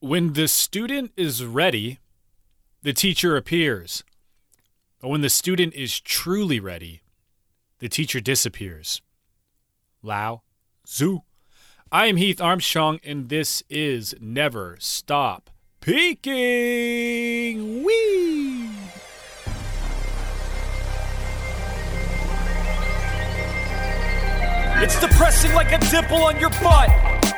When the student is ready, the teacher appears. But when the student is truly ready, the teacher disappears. Lao Tzu. I am Heath Armstrong, and this is Never Stop Peaking. Wee! It's depressing like a dimple on your butt.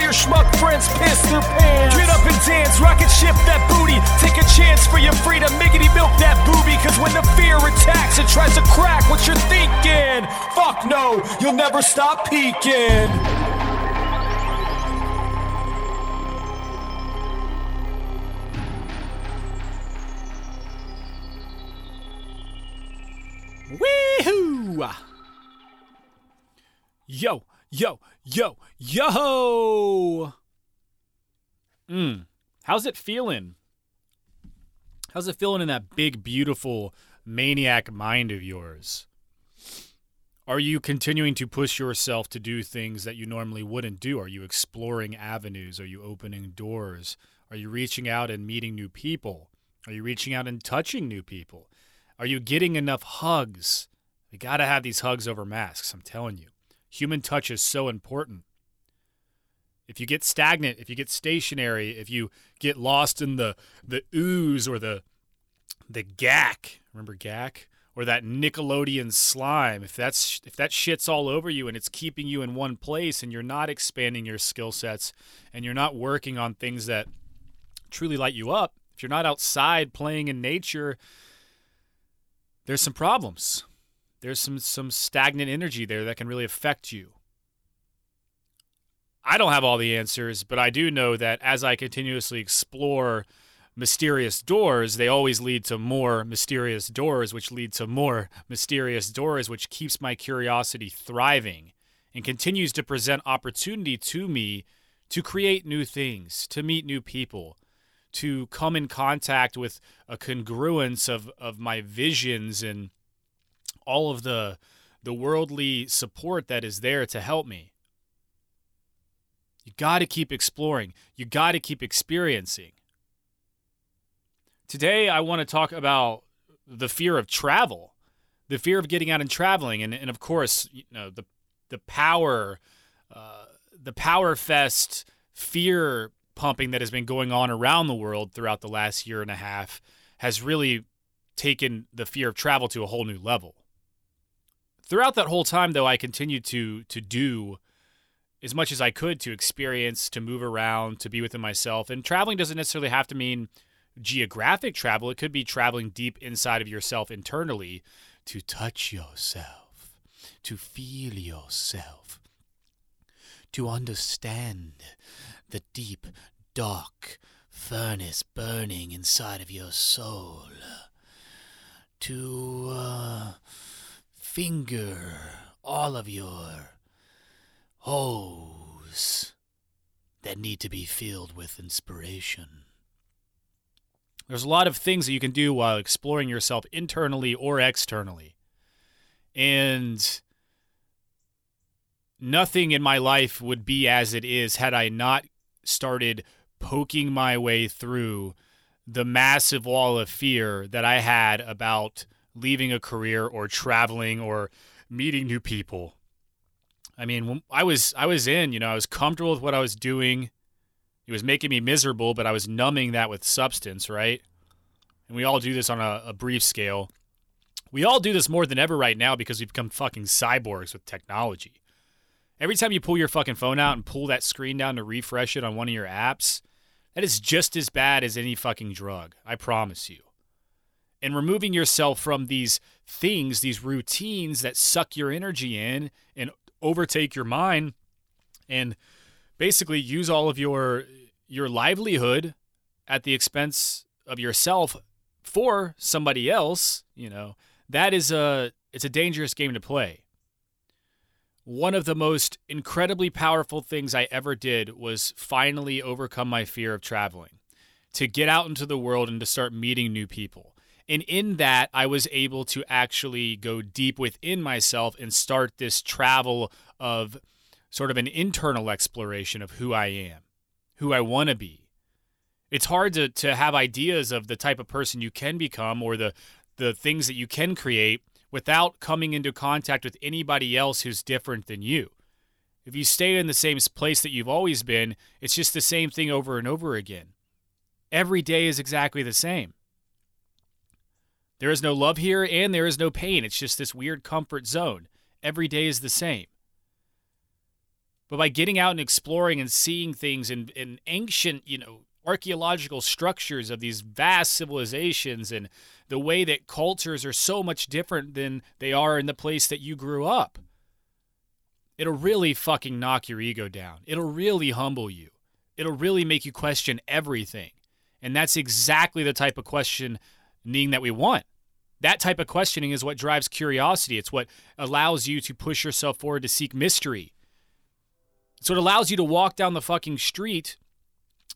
your schmuck friends piss their pants. Get up and dance, rocket ship that booty. Take a chance for your freedom, miggity milk that booby. Cause when the fear attacks, it tries to crack what you're thinking. Fuck no, you'll never stop peaking. Woohoo! Yo, yo, yo, yo! Mm. How's it feeling? How's it feeling in that big, beautiful, maniac mind of yours? Are you continuing to push yourself to do things that you normally wouldn't do? Are you exploring avenues? Are you opening doors? Are you reaching out and meeting new people? Are you reaching out and touching new people? Are you getting enough hugs? We got to have these hugs over masks, I'm telling you. Human touch is so important. If you get stagnant, if you get stationary, if you get lost in the the ooze or the the gack, remember gack? Or that Nickelodeon slime, if that's if that shit's all over you and it's keeping you in one place and you're not expanding your skill sets and you're not working on things that truly light you up, if you're not outside playing in nature, there's some problems. There's some some stagnant energy there that can really affect you. I don't have all the answers, but I do know that as I continuously explore mysterious doors, they always lead to more mysterious doors, which lead to more mysterious doors, which keeps my curiosity thriving and continues to present opportunity to me to create new things, to meet new people, to come in contact with a congruence of, of my visions and all of the the worldly support that is there to help me. You got to keep exploring. You got to keep experiencing. Today, I want to talk about the fear of travel, the fear of getting out and traveling, and, and of course, you know the the power, uh, the power fest fear pumping that has been going on around the world throughout the last year and a half has really taken the fear of travel to a whole new level. Throughout that whole time, though, I continued to to do as much as I could to experience, to move around, to be within myself. And traveling doesn't necessarily have to mean geographic travel. It could be traveling deep inside of yourself internally to touch yourself, to feel yourself, to understand the deep, dark furnace burning inside of your soul, to uh, finger all of your holes that need to be filled with inspiration. There's a lot of things that you can do while exploring yourself internally or externally. And nothing in my life would be as it is had I not started poking my way through the massive wall of fear that I had about leaving a career or traveling or meeting new people. I mean, I was I was in, you know, I was comfortable with what I was doing. It was making me miserable, but I was numbing that with substance, right? And we all do this on a, a brief scale. We all do this more than ever right now because we've become fucking cyborgs with technology. Every time you pull your fucking phone out and pull that screen down to refresh it on one of your apps, that is just as bad as any fucking drug. I promise you. And removing yourself from these things, these routines that suck your energy in and overtake your mind and basically use all of your your livelihood at the expense of yourself for somebody else, you know, that is a it's a dangerous game to play. One of the most incredibly powerful things I ever did was finally overcome my fear of traveling, to get out into the world and to start meeting new people. And in that, I was able to actually go deep within myself and start this travel of sort of an internal exploration of who I am, who I want to be. It's hard to, to have ideas of the type of person you can become or the, the things that you can create without coming into contact with anybody else who's different than you. If you stay in the same place that you've always been, it's just the same thing over and over again. Every day is exactly the same. There is no love here and there is no pain. It's just this weird comfort zone. Every day is the same. But by getting out and exploring and seeing things in, in ancient, you know, archaeological structures of these vast civilizations and the way that cultures are so much different than they are in the place that you grew up. It'll really fucking knock your ego down. It'll really humble you. It'll really make you question everything. And that's exactly the type of questioning that we want. That type of questioning is what drives curiosity. It's what allows you to push yourself forward to seek mystery. So it allows you to walk down the fucking street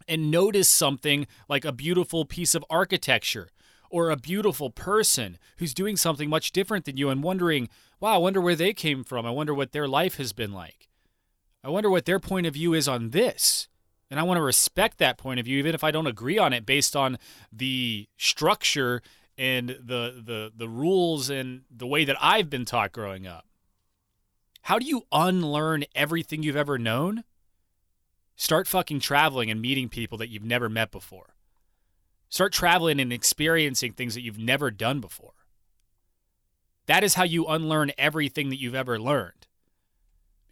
and notice something like a beautiful piece of architecture or a beautiful person who's doing something much different than you and wondering, wow, I wonder where they came from. I wonder what their life has been like. I wonder what their point of view is on this. And I want to respect that point of view, even if I don't agree on it based on the structure and the, the, the rules and the way that I've been taught growing up. How do you unlearn everything you've ever known? Start fucking traveling and meeting people that you've never met before. Start traveling and experiencing things that you've never done before. That is how you unlearn everything that you've ever learned.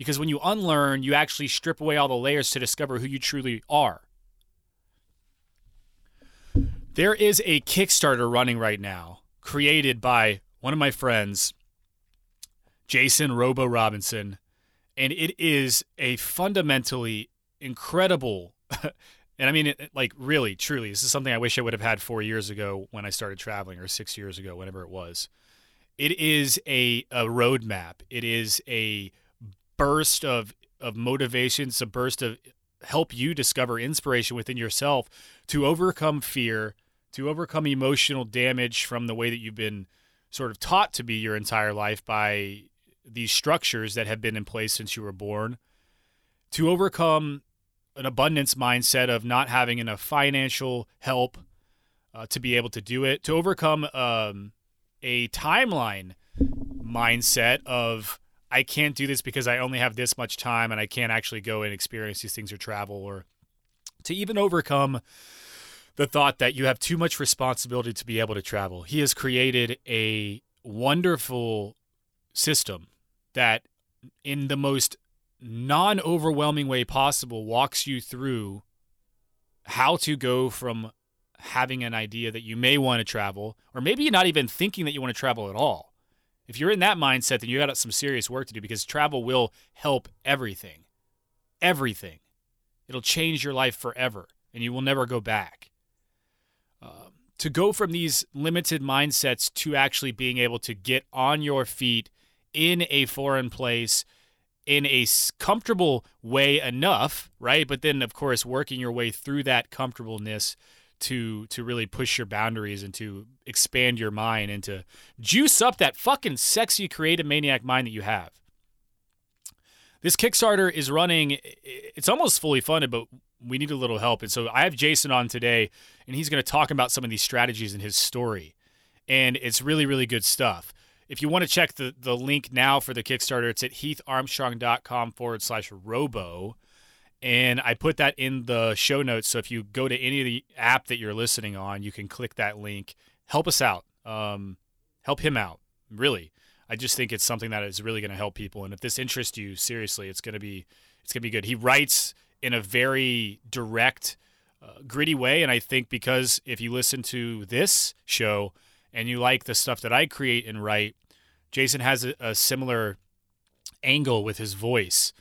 Because when you unlearn, you actually strip away all the layers to discover who you truly are. There is a Kickstarter running right now, created by one of my friends, Jason Robo Robinson, and it is a fundamentally incredible. and I mean, it, like, really, truly, this is something I wish I would have had four years ago when I started traveling, or six years ago, whenever it was. It is a, a roadmap. It is a burst of of motivation. It's a burst of help you discover inspiration within yourself to overcome fear, to overcome emotional damage from the way that you've been sort of taught to be your entire life by these structures that have been in place since you were born, to overcome an abundance mindset of not having enough financial help uh, to be able to do it, to overcome um, a timeline mindset of I can't do this because I only have this much time and I can't actually go and experience these things or travel, or to even overcome the thought that you have too much responsibility to be able to travel. He has created a wonderful system that, in the most non overwhelming way possible walks you through how to go from having an idea that you may want to travel, or maybe not even thinking that you want to travel at all. If you're in that mindset, then you got some serious work to do because travel will help everything. Everything. It'll change your life forever and you will never go back. Um, to go from these limited mindsets to actually being able to get on your feet in a foreign place in a comfortable way enough, right? But then, of course, working your way through that comfortableness to to really push your boundaries and to expand your mind and to juice up that fucking sexy creative maniac mind that you have. This Kickstarter is running it's almost fully funded but we need a little help and so I have Jason on today and he's going to talk about some of these strategies in his story. And it's really really good stuff. If you want to check the, the link now for the Kickstarter, it's at heatharmstrong.com forward slash robo. And I put that in the show notes. So if you go to any of the app that you're listening on, you can click that link. Help us out. Um, help him out. Really. I just think it's something that is really going to help people. And if this interests you, seriously, it's going to be it's going to be good. He writes in a very direct, uh, gritty way. And I think because if you listen to this show and you like the stuff that I create and write, Jason has a, a similar angle with his voice.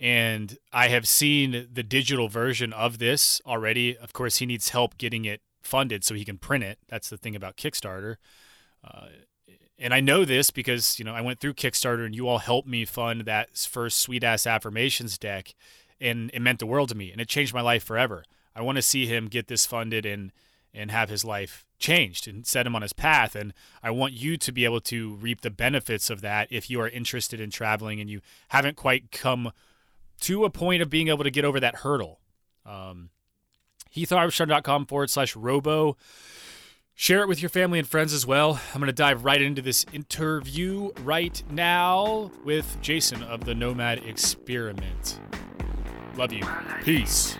And I have seen the digital version of this already. Of course, he needs help getting it funded so he can print it. That's the thing about Kickstarter. Uh, and I know this because you know I went through Kickstarter and you all helped me fund that first sweet ass affirmations deck, and it meant the world to me and it changed my life forever. I want to see him get this funded and and have his life changed and set him on his path. And I want you to be able to reap the benefits of that if you are interested in traveling and you haven't quite come to a point of being able to get over that hurdle. Um, HeathArmstrong.com forward slash robo. Share it with your family and friends as well. I'm going to dive right into this interview right now with Jason of the Nomad Experiment. Love you. Peace.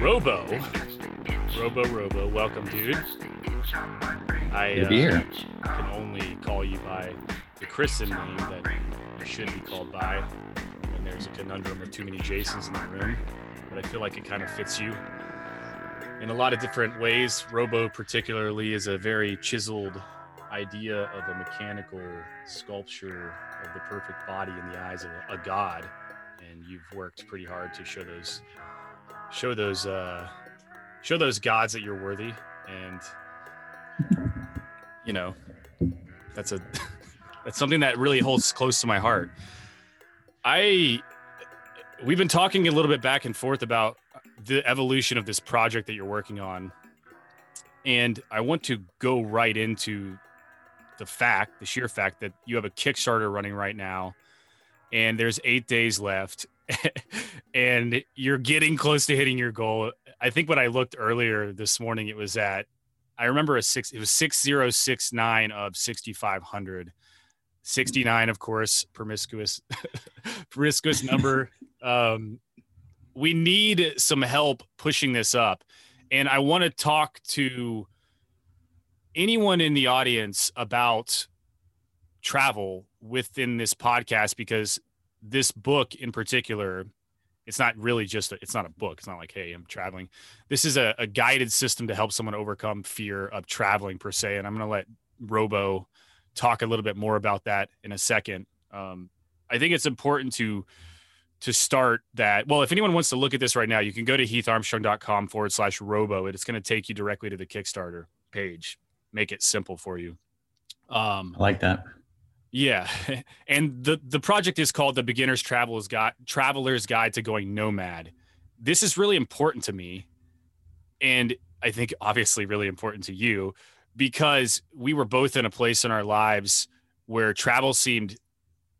Robo. Robo Robo, welcome, dude. I Good to be uh, here. can only call you by the christened name that you should be called by when there's a conundrum of too many Jasons in the room. But I feel like it kind of fits you in a lot of different ways. Robo, particularly, is a very chiseled idea of a mechanical sculpture of the perfect body in the eyes of a god. And you've worked pretty hard to show those show those uh show those gods that you're worthy and you know that's a that's something that really holds close to my heart. I we've been talking a little bit back and forth about the evolution of this project that you're working on. And i want to go right into the fact the sheer fact that you have a kickstarter running right now and there's eight days left and you're getting close to hitting your goal. I think when I looked earlier this morning, it was at I remember a six. It was six zero six nine of sixty five hundred. 69 of course promiscuous promiscuous number um we need some help pushing this up and i want to talk to anyone in the audience about travel within this podcast because this book in particular it's not really just a, it's not a book. It's not like hey i'm traveling. This is a, a guided system to help someone overcome fear of traveling per se and i'm going to let robo talk a little bit more about that in a second. Um, i think it's important to to start that well if anyone wants to look at this right now you can go to heatharmstrong.com forward slash robo. It's going to take you directly to the kickstarter page. Make it simple for you. Um, I like that. Yeah, and the the project is called the Beginner's Traveler's Guide Traveler's Guide to Going Nomad. This is really important to me, and I think obviously really important to you because we were both in a place in our lives where travel seemed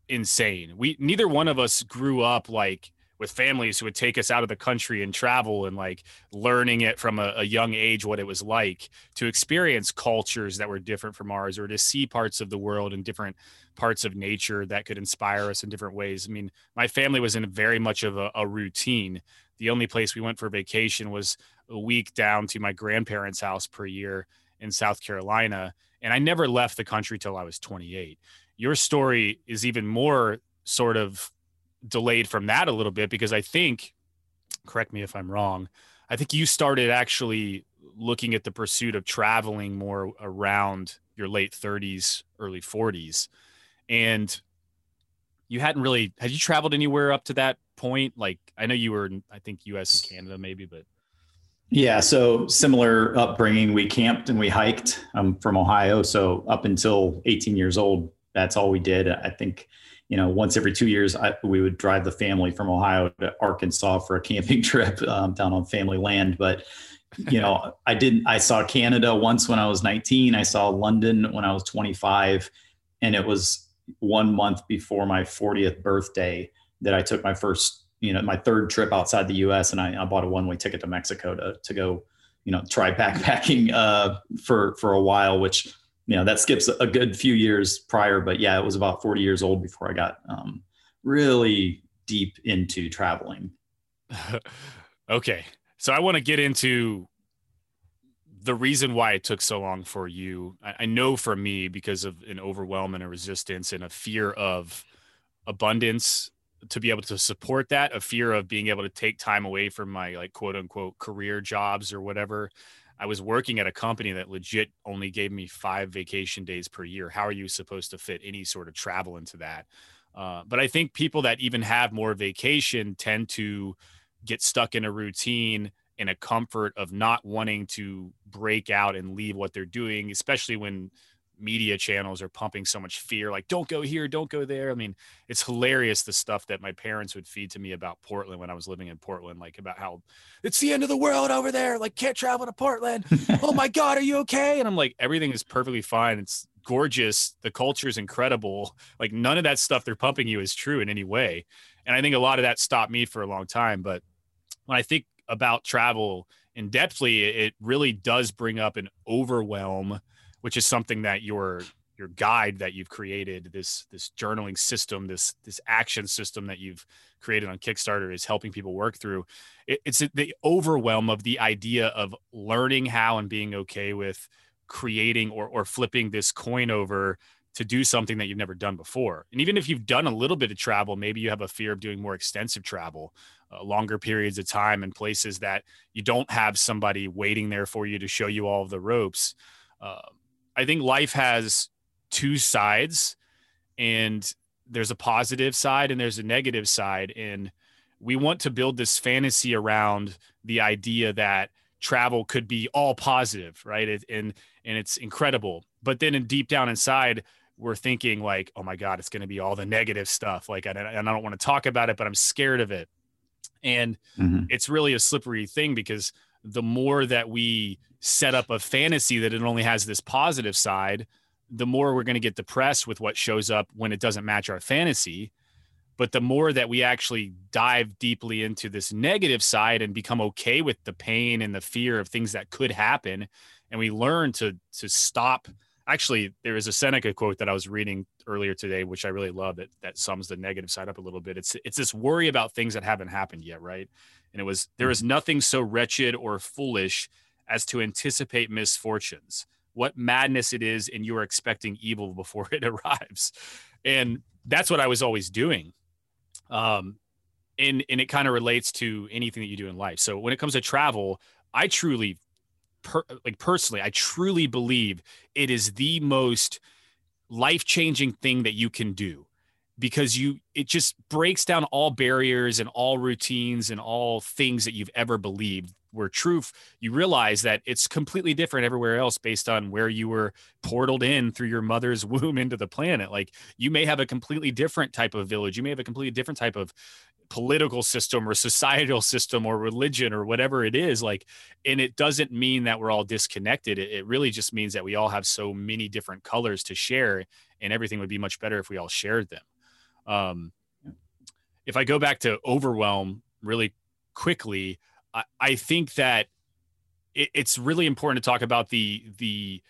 insane. We neither one of us grew up like with families who would take us out of the country and travel and like learning it from a, a, young age what it was like to experience cultures that were different from ours or to see parts of the world and different parts of nature that could inspire us in different ways. I mean, my family was in very much of a, a routine. The only place we went for vacation was a week down to my grandparents' house per year in South Carolina. And I never left the country till I was 28. Your story is even more sort of delayed from that a little bit because I think, correct me if I'm wrong, I think you started actually looking at the pursuit of traveling more around your late 30s, early 40s. And you hadn't really, had you traveled anywhere up to that point? Like, I know you were in, I think, US and Canada maybe, but. Yeah, so similar upbringing. We camped and we hiked. I'm from Ohio, so up until 18 years old, that's all we did. I think you know, once every two years, I, we would drive the family from Ohio to Arkansas for a camping trip um, down on family land. But you know, I didn't, I saw Canada once when I was 19. I saw London when I was 25. And it was one month before my 40th birthday that I took my first, you know, my third trip outside the US. And I, I bought a one way ticket to Mexico to, to go, you know, try backpacking uh, for, for a while, which, you know, that skips a good few years prior. But yeah, it was about 40 years old before I got um, really deep into traveling. okay. So I want to get into the reason why it took so long for you. I, I know for me, because of an overwhelm and a resistance and a fear of abundance to be able to support that, a fear of being able to take time away from my like quote unquote career jobs or whatever. I was working at a company that legit only gave me five vacation days per year. How are you supposed to fit any sort of travel into that? Uh, but I think people that even have more vacation tend to get stuck in a routine in a comfort of not wanting to break out and leave what they're doing, especially when media channels are pumping so much fear like don't go here don't go there. I mean it's hilarious the stuff that my parents would feed to me about portland when i was living in portland like about how it's the end of the world over there like can't travel to portland. Oh my god are you okay? And i'm like everything is perfectly fine. It's gorgeous. The culture is incredible. Like none of that stuff they're pumping you is true in any way. And i think a lot of that stopped me for a long time but when I think about travel in depthly, it really does bring up an overwhelm, which is something that your your guide that you've created this this journaling system this this action system that you've created on kickstarter is helping people work through it, it's the overwhelm of the idea of learning how and being okay with creating or or flipping this coin over to do something that you've never done before. And even if you've done a little bit of travel, maybe you have a fear of doing more extensive travel, uh, longer periods of time and places that you don't have somebody waiting there for you to show you all the ropes. Uh, I think life has two sides, and there's a positive side and there's a negative side. And we want to build this fantasy around the idea that travel could be all positive, right? It, and and it's incredible. But then in deep down inside, we're thinking like, oh my God, it's going to be all the negative stuff. Like, and I don't want to talk about it, but I'm scared of it. And mm-hmm. it's really a slippery thing because the more that we set up a fantasy that it only has this positive side, the more we're going to get depressed with what shows up when it doesn't match our fantasy. But the more that we actually dive deeply into this negative side and become okay with the pain and the fear of things that could happen, and we learn to to stop actually there is a Seneca quote that I was reading earlier today, which I really love that that sums the negative side up a little bit. It's it's this worry about things that haven't happened yet, right? And it was there is nothing so wretched or foolish as to anticipate misfortunes. What madness it is, and you are expecting evil before it arrives. And that's what I was always doing. Um, and and it kind of relates to anything that you do in life. So when it comes to travel, I truly per, like personally, I truly believe it is the most life changing thing that you can do because you it just breaks down all barriers and all routines and all things that you've ever believed were truth you realize that it's completely different everywhere else based on where you were portaled in through your mother's womb into the planet. Like you may have a completely different type of village. You may have a completely different type of political system or societal system or religion or whatever it is like and it doesn't mean that we're all disconnected. It, it, really just means that we all have so many different colors to share and everything would be much better if we all shared them. Um, if i go back to overwhelm really quickly i, I think that it, it's really important to talk about the the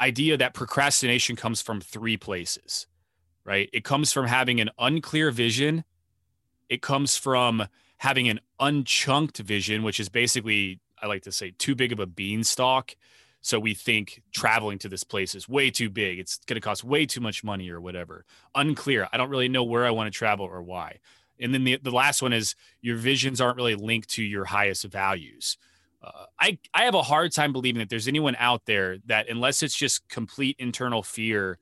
idea that procrastination comes from three places right it comes from having an unclear vision it comes from having an unchunked vision, which is basically, I like to say, too big of a beanstalk. So we think traveling to this place is way too big. It's going to cost way too much money or whatever. Unclear. I don't really know where I want to travel or why. And then the, the last one is your visions aren't really linked to your highest values. Uh, I, I have a hard time believing that there's anyone out there that, unless it's just complete internal fear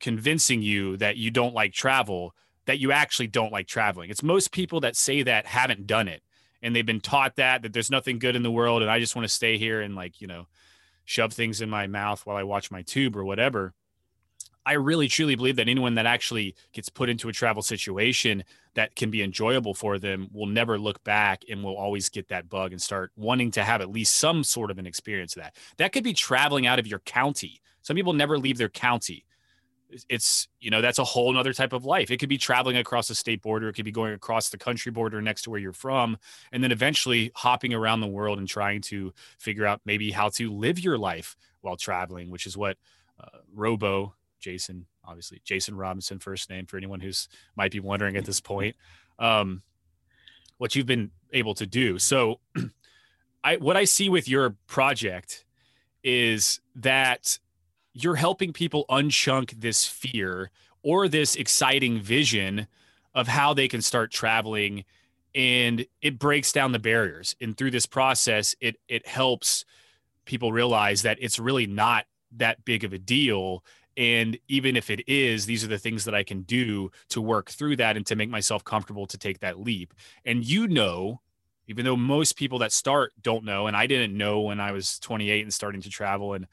convincing you that you don't like travel, that you actually don't like traveling. It's most people that say that haven't done it and they've been taught that that there's nothing good in the world and I just want to stay here and like, you know, shove things in my mouth while I watch my tube or whatever. I really truly believe that anyone that actually gets put into a travel situation that can be enjoyable for them will never look back and will always get that bug and start wanting to have at least some sort of an experience of that. That could be traveling out of your county. Some people never leave their county. It's, you know, that's a whole other type of life. It could be traveling across the state border. It could be going across the country border next to where you're from. And then eventually hopping around the world and trying to figure out maybe how to live your life while traveling, which is what uh, Robo Jason, obviously Jason Robinson, first name for anyone who's might be wondering at this point, um, what you've been able to do. So, I what I see with your project is that you're helping people unchunk this fear or this exciting vision of how they can start traveling and it breaks down the barriers and through this process it it helps people realize that it's really not that big of a deal and even if it is, these are the things that I can do to work through that and to make myself comfortable to take that leap. And you know, even though most people that start don't know, and I didn't know when I was 28 and starting to travel, and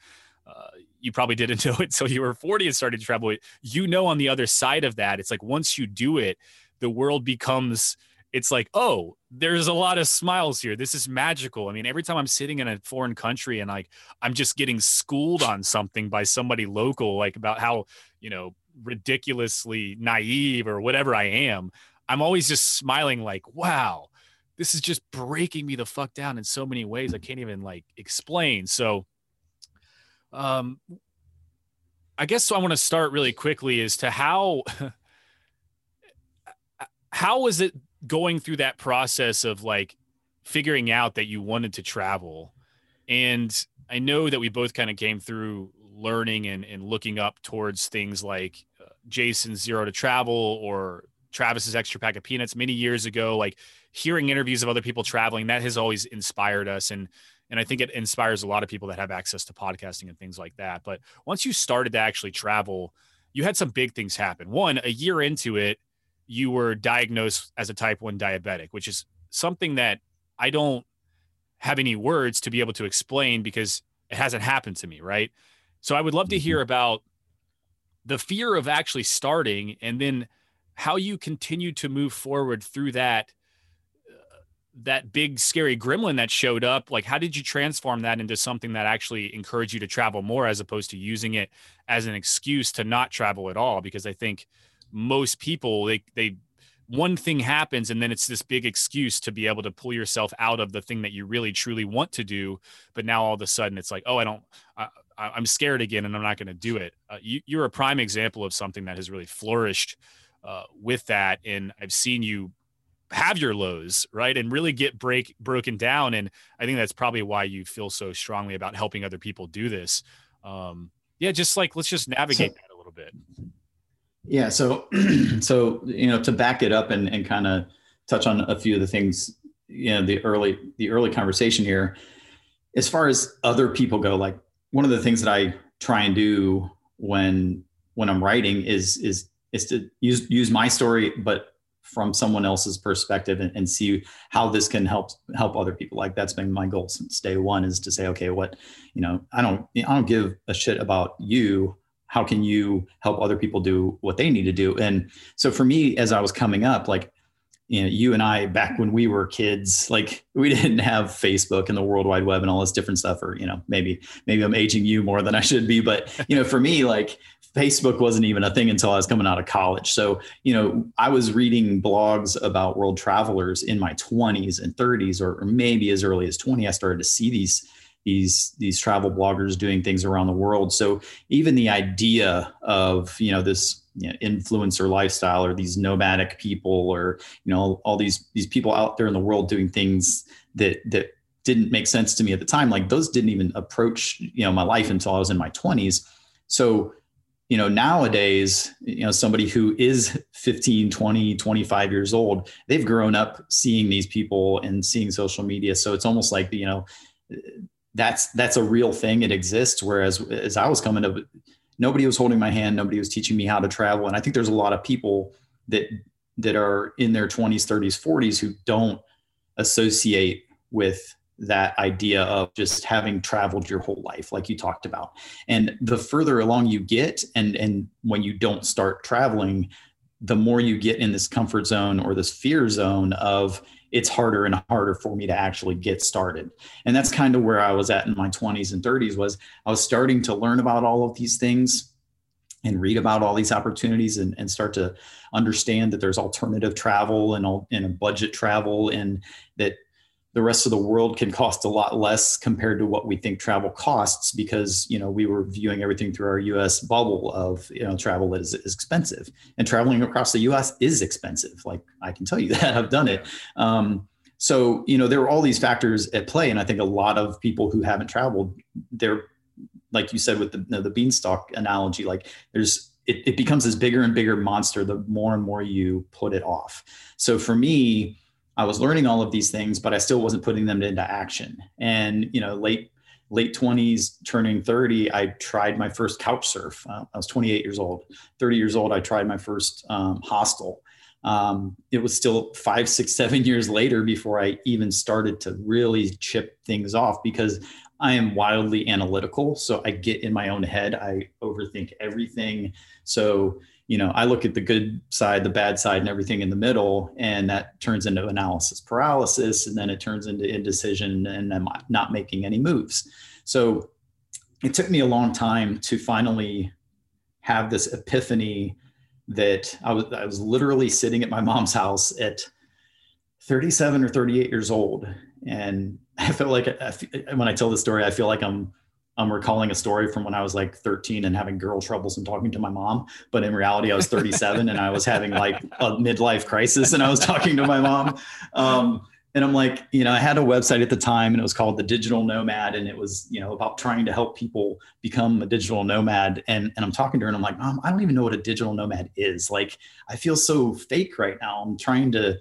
uh, you probably didn't know it until you were 40 and started to travel. You know, on the other side of that, it's like once you do it, the world becomes it's like, oh, there's a lot of smiles here. This is magical. I mean, every time I'm sitting in a foreign country and like I'm just getting schooled on something by somebody local, like about how, you know, ridiculously naive or whatever I am, I'm always just smiling, like, wow, this is just breaking me the fuck down in so many ways I can't even like explain. So, um, I guess so I want to start really quickly as to how how was it going through that process of like figuring out that you wanted to travel. And i know that we both kind of came through learning and, and looking up towards things like uh, jason's zero to travel or travis's extra pack of peanuts many years ago. Like hearing interviews of other people traveling that has always inspired us. And and i think it inspires a lot of people that have access to podcasting and things like that. But once you started to actually travel you had some big things happen. One a year into it you were diagnosed as a type 1 diabetic, which is something that I don't have any words to be able to explain because it hasn't happened to me, right? So I would love to hear mm-hmm. about the fear of actually starting and then how you continue to move forward through that uh, that big scary gremlin that showed up like how did you transform that into something that actually encouraged you to travel more as opposed to using it as an excuse to not travel at all because i think most people they they one thing happens and then it's this big excuse to be able to pull yourself out of the thing that you really truly want to do. But now all of a sudden it's like oh i don't I, i'm scared again and i'm not going to do it. Uh, you, are a prime example of something that has really flourished uh, with that. And i've seen you have your lows right? And really get break broken down. And i think that's probably why you feel so strongly about helping other people do this. Um, yeah just like let's just navigate so, that a little bit yeah. So, so you know, to back it up and, and kind of touch on a few of the things, you know, the early the early conversation here, as far as other people go, like one of the things that I try and do when when I'm writing is is is to use use my story, but from someone else's perspective and, and, see how this can help help other people like that's been my goal since day one is to say okay what you know i don't i don't give a shit about you how can you help other people do what they need to do? And so for me as i was coming up like you know you and i back when we were kids like we didn't have facebook and the world wide web and all this different stuff or you know maybe maybe i'm aging you more than i should be but you know for me like facebook wasn't even a thing until i was coming out of college. So you know i was reading blogs about world travelers in my 20s and 30s or, or maybe as early as 20 i started to see these these these travel bloggers doing things around the world. So even the idea of you know this you know, influencer lifestyle or these nomadic people or you know all these these people out there in the world doing things that that didn't make sense to me at the time like those didn't even approach you know my life until I was in my 20s. So you know nowadays you know somebody who is 15 20 25 years old they've grown up seeing these people and seeing social media so it's almost like you know that's that's a real thing. It exists. Whereas as I was coming up, nobody was holding my hand. Nobody was teaching me how to travel. And I think there's a lot of people that that are in their 20s, 30s, 40s who don't associate with that idea of just having traveled your whole life like you talked about and the further along you get and and when you don't start traveling the more you get in this comfort zone or this fear zone of it's harder and harder for me to actually get started. And that's kind of where i was at in my 20s and 30s was i was starting to learn about all of these things and read about all these opportunities and, and start to understand that there's alternative travel and, and a budget travel and that the rest of the world can cost a lot less compared to what we think travel costs because you know we were viewing everything through our US bubble of you know travel is, is expensive. And traveling across the US is expensive. Like I can tell you that. I've done it. Um, so you know there are all these factors at play. And I think a lot of people who haven't traveled they're like you said with the you know, the beanstalk analogy like there's it, it becomes this bigger and bigger monster the more and more you put it off. So for me I was learning all of these things, but I still wasn't putting them into action. And you know, late late 20s, turning 30, I tried my first couch surf. Uh, I was 28 years old. 30 years old, I tried my first um, hostel. Um, it was still five, six, seven years later before I even started to really chip things off because I am wildly analytical. So I get in my own head. I overthink everything. So you know, I look at the good side, the bad side, and everything in the middle, and that turns into analysis paralysis, and then it turns into indecision and I'm not making any moves. So it took me a long time to finally have this epiphany that I was I was literally sitting at my mom's house at 37 or 38 years old, and I felt like I, when I tell the story, I feel like I'm I'm recalling a story from when I was like 13 and having girl troubles and talking to my mom. But in reality, I was 37 and I was having like a midlife crisis and I was talking to my mom. Um, and I'm like, you know, I had a website at the time and it was called The Digital Nomad. And it was, you know, about trying to help people become a digital nomad. And, and I'm talking to her and I'm like, Mom, I don't even know what a digital nomad is. Like, I feel so fake right now. I'm trying to,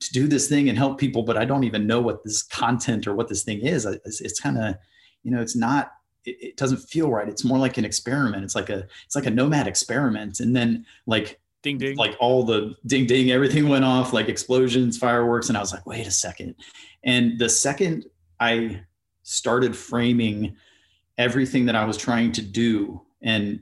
to do this thing and help people, but I don't even know what this content or what this thing is. It's, it's kind of, you know, it's not it, it doesn't feel right. It's more like an experiment. It's like a it's like a nomad experiment. And then like ding ding like all the ding ding everything went off like explosions fireworks and i was like wait a second and the second i started framing everything that i was trying to do and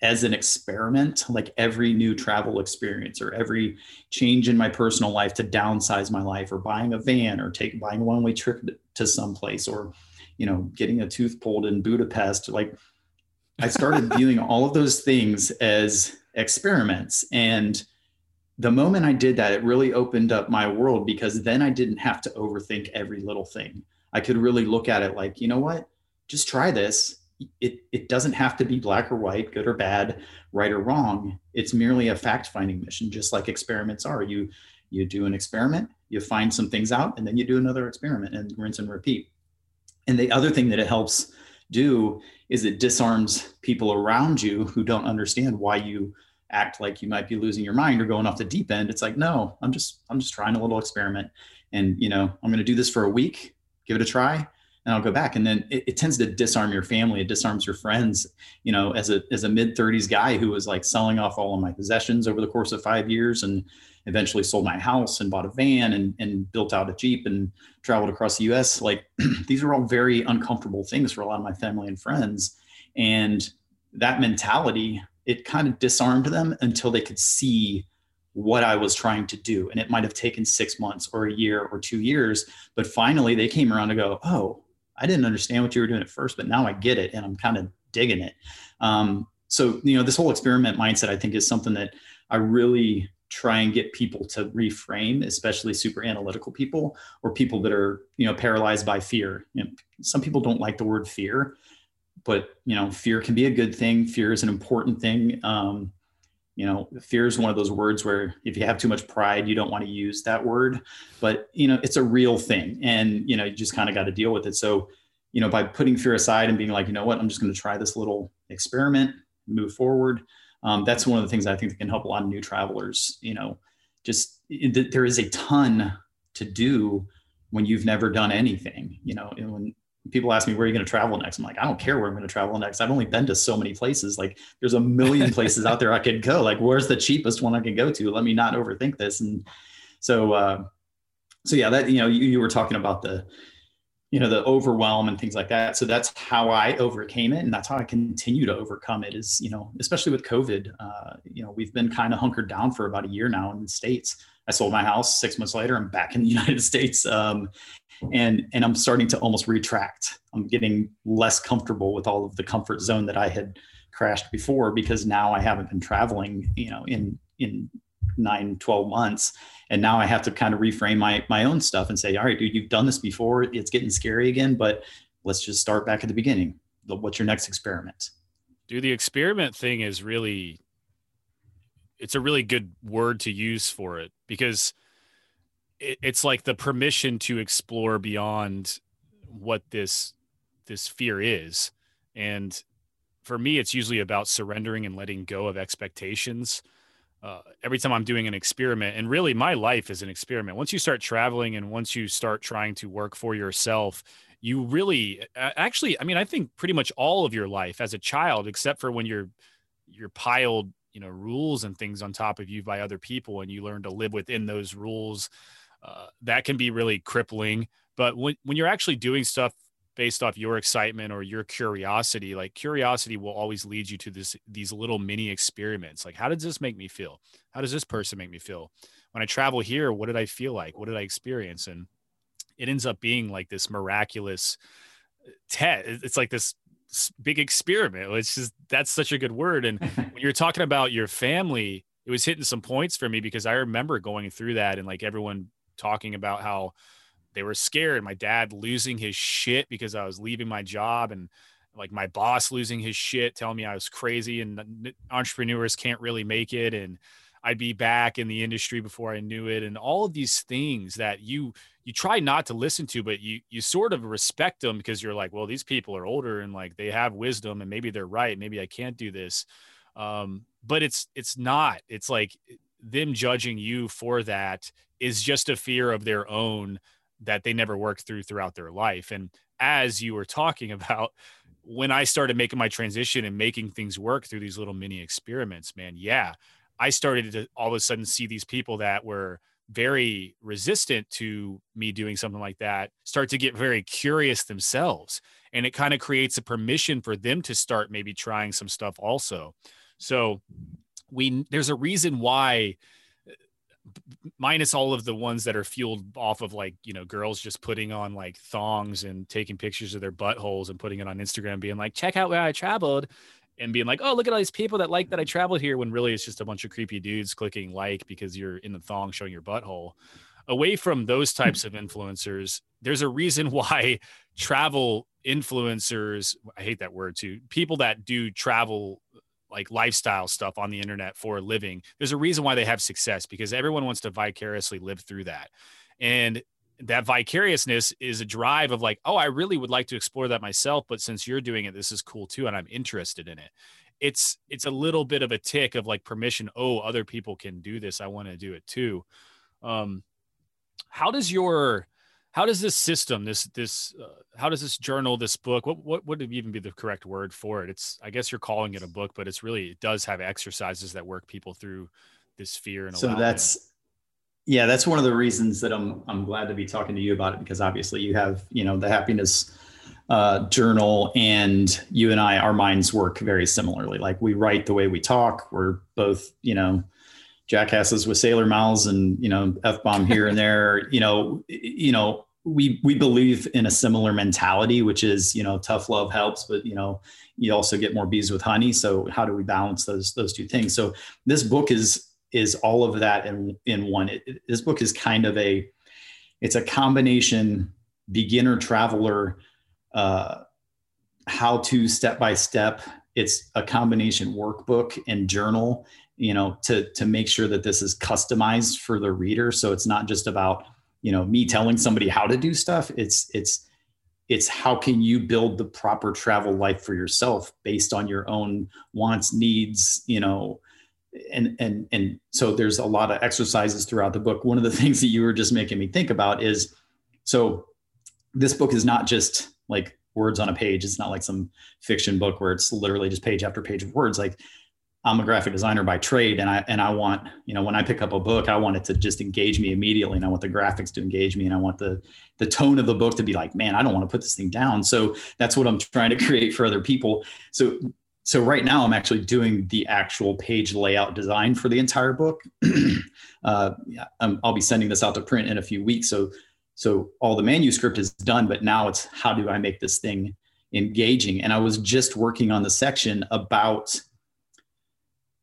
as an experiment like every new travel experience or every change in my personal life to downsize my life or buying a van or take buying a one way trip to some place or you know, getting a tooth pulled in Budapest. Like I started viewing all of those things as experiments. And the moment I did that, it really opened up my world because then I didn't have to overthink every little thing. I could really look at it like, you know what? Just try this. It, it doesn't have to be black or white, good or bad, right or wrong. It's merely a fact finding mission, just like experiments are. You you do an experiment, you find some things out, and then you do another experiment and rinse and repeat. And the other thing that it helps do is it disarms people around you who don't understand why you act like you might be losing your mind or going off the deep end. It's like, no, I'm just I'm just trying a little experiment. And you know, I'm gonna do this for a week, give it a try, and I'll go back. And then it, it tends to disarm your family, it disarms your friends. You know, as a as a mid-30s guy who was like selling off all of my possessions over the course of five years and eventually sold my house and bought a van and, and built out a Jeep and traveled across the US. Like these are all very uncomfortable things for a lot of my family and friends. And that mentality, it kind of disarmed them until they could see what I was trying to do. And it might have taken six months or a year or two years. But finally they came around to go, oh, I didn't understand what you were doing at first, but now I get it and I'm kind of digging it. Um, so, you know, this whole experiment mindset, I think, is something that I really try and get people to reframe, especially super analytical people or people that are, you know, paralyzed by fear. You know, some people don't like the word fear, but you know, fear can be a good thing. Fear is an important thing. Um, you know, fear is one of those words where if you have too much pride, you don't want to use that word. But you know, it's a real thing, and you know, you just kind of got to deal with it. So, you know, by putting fear aside and being like, you know what, I'm just going to try this little experiment, move forward um, that's one of the things I think that can help a lot of new travelers. You know, just there is a ton to do when you've never done anything. You know, when people ask me where are you going to travel next, I'm like, I don't care where I'm going to travel next. I've only been to so many places. Like, there's a million places out there I could go. Like, where's the cheapest one I can go to? Let me not overthink this. And so, uh, so yeah, that you know, you, you were talking about the you know the overwhelm and things like that so that's how i overcame it and that's how i continue to overcome it is you know especially with covid uh, you know we've been kind of hunkered down for about a year now in the states i sold my house six months later i'm back in the united states um, and and i'm starting to almost retract. I'm getting less comfortable with all of the comfort zone that i had crashed before because now i haven't been traveling you know in in nine 12 months. And now i have to kind of reframe my my own stuff and say all right dude you've done this before. It's getting scary again but let's just start back at the beginning. What's your next experiment? Do the experiment thing is really it's a really good word to use for it because it, it's like the permission to explore beyond what this this fear is and for me it's usually about surrendering and letting go of expectations uh, every time I'm doing an experiment, and really my life is an experiment. Once you start traveling and once you start trying to work for yourself, you really actually, I mean, I think pretty much all of your life as a child, except for when you're you're piled, you know, rules and things on top of you by other people, and you learn to live within those rules. Uh, that can be really crippling. But when when you're actually doing stuff based off your excitement or your curiosity like curiosity will always lead you to this these little mini experiments like how does this make me feel how does this person make me feel when i travel here what did i feel like what did i experience and it ends up being like this miraculous uh, test it's like this big experiment it's just that's such a good word and when you're talking about your family it was hitting some points for me because i remember going through that and like everyone talking about how they were scared. My dad losing his shit because I was leaving my job and like my boss losing his shit, telling me I was crazy and entrepreneurs can't really make it. And I'd be back in the industry before I knew it. And all of these things that you, you try not to listen to, but you, you sort of respect them because you're like, well, these people are older and like they have wisdom and maybe they're right. Maybe I can't do this. Um, but it's, it's not, it's like them judging you for that is just a fear of their own that they never worked through throughout their life. And as you were talking about, when I started making my transition and making things work through these little mini experiments, man, yeah, I started to all of a sudden see these people that were very resistant to me doing something like that start to get very curious themselves. And it kind of creates a permission for them to start maybe trying some stuff also. So we there's a reason why minus all of the ones that are fueled off of like you know girls just putting on like thongs and taking pictures of their buttholes and putting it on Instagram, being like, check out where I traveled, and being like, oh look at all these people that like that I traveled here, when really it's just a bunch of creepy dudes clicking like because you're in the thong showing your butthole. Away from those hmm. types of influencers, there's a reason why travel influencers, I hate that word too, people that do travel like lifestyle stuff on the internet for a living, there's a reason why they have success because everyone wants to vicariously live through that. And that vicariousness is a drive of like, oh, I really would like to explore that myself, but since you're doing it, this is cool too, and I'm interested in it. It's it's a little bit of a tick of like permission. Oh, other people can do this. I want to do it too. Um, how does your how does this system this this uh, how does this journal this book what what would even be the correct word for it it's i guess you're calling it a book but it's really it does have exercises that work people through this fear and so that's yeah that's one of the reasons that i'm i'm glad to be talking to you about it because obviously you have you know the happiness uh, journal and you and i our minds work very similarly like we write the way we talk we're both you know jackasses with sailor mouths and you know f bomb here and there you know you know we we believe in a similar mentality, which is you know tough love helps, but you know you also get more bees with honey. So how do we balance those those two things? So this book is is all of that in in one. It, it, this book is kind of a it's a combination beginner traveler uh, how to step by step. It's a combination workbook and journal, you know, to to make sure that this is customized for the reader. So it's not just about you know me telling somebody how to do stuff it's it's it's how can you build the proper travel life for yourself based on your own wants needs you know and and and so there's a lot of exercises throughout the book one of the things that you were just making me think about is so this book is not just like words on a page it's not like some fiction book where it's literally just page after page of words like I'm a graphic designer by trade and I and I want, you know, when I pick up a book, I want it to just engage me immediately and I want the graphics to engage me and I want the the tone of the book to be like, man, I don't want to put this thing down. So that's what I'm trying to create for other people. So so right now I'm actually doing the actual page layout design for the entire book. uh, i will be sending this out to print in a few weeks. So so all the manuscript is done, but now it's how do I make this thing engaging? And I was just working on the section about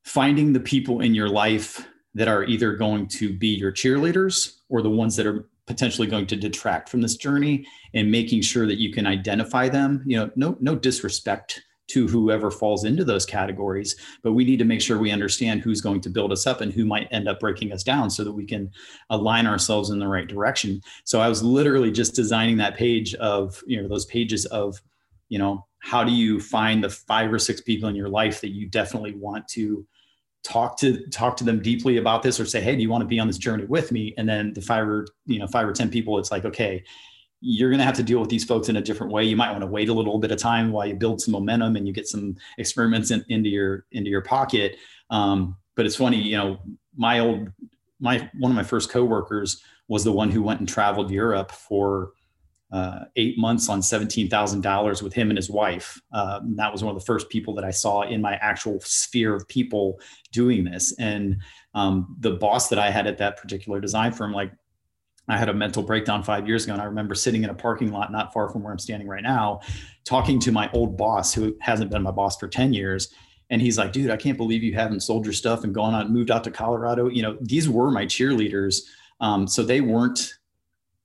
finding the people in your life that are either going to be your cheerleaders or the ones that are potentially going to detract from this journey and making sure that you can identify them you know no no disrespect to whoever falls into those categories but we need to make sure we understand who's going to build us up and who might end up breaking us down so that we can align ourselves in the right direction. So i was literally just designing that page of you know those pages of you know how do you find the five or six people in your life that you definitely want to talk to talk to them deeply about this or say hey do you want to be on this journey with me? And then the five or you know five or ten people it's like okay you're going to have to deal with these folks in a different way you might want to wait a little bit of time while you build some momentum and you get some experiments in, into your into your pocket um, but it's funny you know my old my one of my first coworkers was the one who went and traveled europe for uh, eight months on $17,000 with him and his wife. Um, that was one of the first people that I saw in my actual sphere of people doing this. And um, the boss that I had at that particular design firm, like I had a mental breakdown five years ago, and I remember sitting in a parking lot not far from where I'm standing right now, talking to my old boss who hasn't been my boss for 10 years. And he's like, dude, I can't believe you haven't sold your stuff and gone on, moved out to Colorado. You know, these were my cheerleaders. Um, so they weren't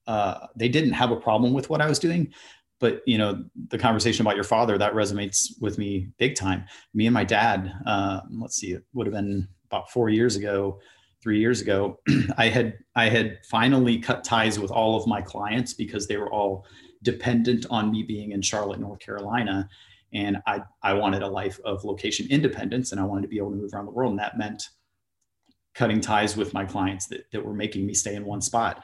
uh, they didn't have a problem with what I was doing. But you know, the conversation about your father that resonates with me big time. Me and my dad. Uh, let's see, it would have been about four years ago, three years ago. I had I had finally cut ties with all of my clients because they were all dependent on me being in Charlotte, North Carolina, and I I wanted a life of location independence, and I wanted to be able to move around the world, and that meant cutting ties with my clients that, that were making me stay in one spot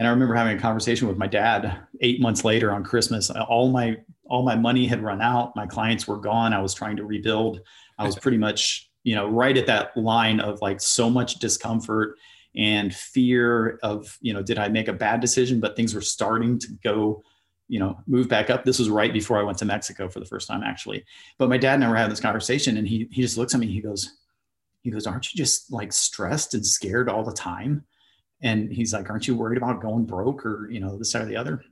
and I remember having a conversation with my dad eight months later on Christmas. Uh, all my all my money had run out. My clients were gone. I was trying to rebuild. I was pretty much, you know, right at that line of like so much discomfort and fear of, you know, did I make a bad decision? But things were starting to go, you know, move back up. This was right before I went to Mexico for the first time, actually. But my dad and I were having this conversation, and he he just looks at me. He goes, he goes, "Aren't you just like stressed and scared all the time?" And he's like, Aren't you worried about going broke or, you know, this, side or the other?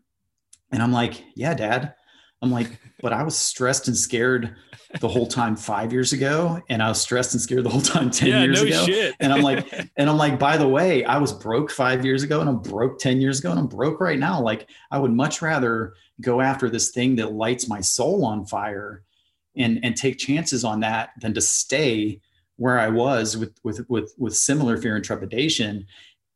And I'm like, Yeah, dad. I'm like, but I was stressed and scared the whole time five years ago, and I was stressed and scared the whole time 10 yeah, years no ago. Shit. and I'm like, and I'm like, by the way, I was broke five years ago and I'm broke 10 years ago and I'm broke right now. Like, I would much rather go after this thing that lights my soul on fire and and take chances on that than to stay where I was with with with with similar fear and trepidation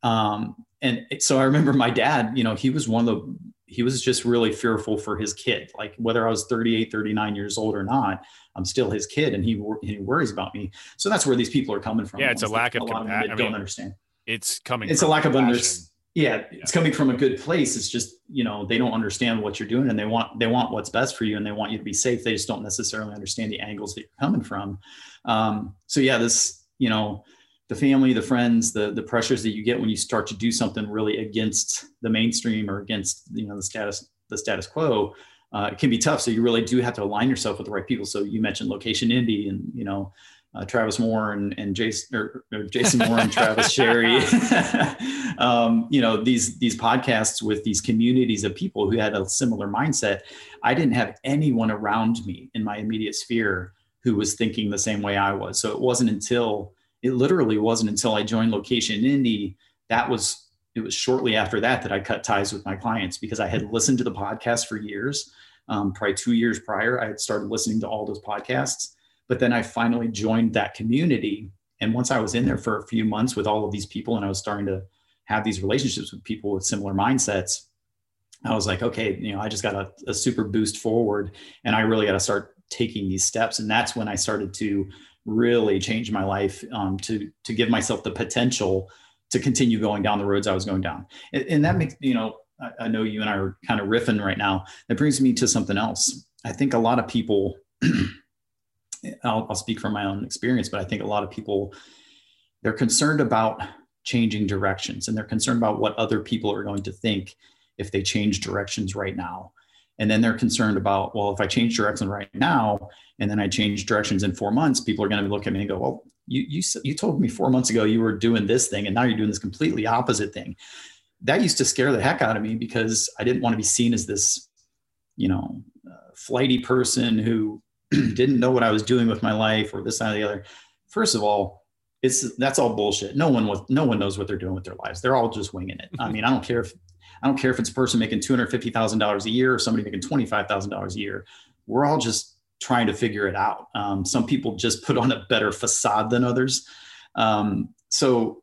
um, and so I remember my dad, you know, he was one of the, he was just really fearful for his kid. Like whether I was 38, 39 years old or not, I'm still his kid and he, he worries about me. So that's where these people are coming from. Yeah. It's a lack of, compassion. don't mean, understand. It's coming. It's a lack of understanding. Yeah, yeah, it's coming from a good place. It's just, you know, they don't understand what you're doing and they want, they want what's best for you and they want you to be safe. They just don't necessarily understand the angles that you're coming from. Um, so yeah, this, you know, the family, the friends, the the pressures that you get when you start to do something really against the mainstream or against you know the status the status quo, uh, it can be tough. So you really do have to align yourself with the right people. So you mentioned Location Indie and you know uh, Travis Moore and, and Jason or, or Jason Moore and Travis Sherry. um, you know these these podcasts with these communities of people who had a similar mindset. I didn't have anyone around me in my immediate sphere who was thinking the same way I was. So it wasn't until it literally wasn't until I joined Location Indie that was it was shortly after that that I cut ties with my clients because I had listened to the podcast for years. Um, probably two years prior, I had started listening to all those podcasts. But then I finally joined that community. And once I was in there for a few months with all of these people and I was starting to have these relationships with people with similar mindsets, I was like, okay, you know, I just got a, a super boost forward and I really got to start taking these steps. And that's when I started to really changed my life um, to to give myself the potential to continue going down the roads I was going down. And, and that makes you know I, I, know you and I are kind of riffing right now. That brings me to something else. I think a lot of people I'll, I'll speak from my own experience, but I think a lot of people they're concerned about changing directions and they're concerned about what other people are going to think if they change directions right now. And then they're concerned about, well, if I change direction right now and then I change directions in four months, people are going to look at me and go, well, you, you, you told me four months ago you were doing this thing and now you're doing this completely opposite thing. That used to scare the heck out of me because I didn't want to be seen as this, you know, uh, flighty person who didn't know what I was doing with my life or this, side or the other. First of all, it's that's all bullshit. No one with no one knows what they're doing with their lives. They're all just winging it. I mean, I don't care if I don't care if it's a person making two hundred fifty thousand dollars a year or somebody making twenty five thousand dollars a year. We're all just trying to figure it out. Um, some people just put on a better facade than others. Um, so,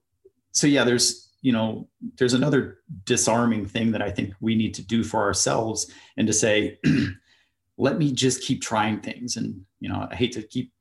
so yeah, there's you know there's another disarming thing that I think we need to do for ourselves and to say, let me just keep trying things. And you know, I hate to keep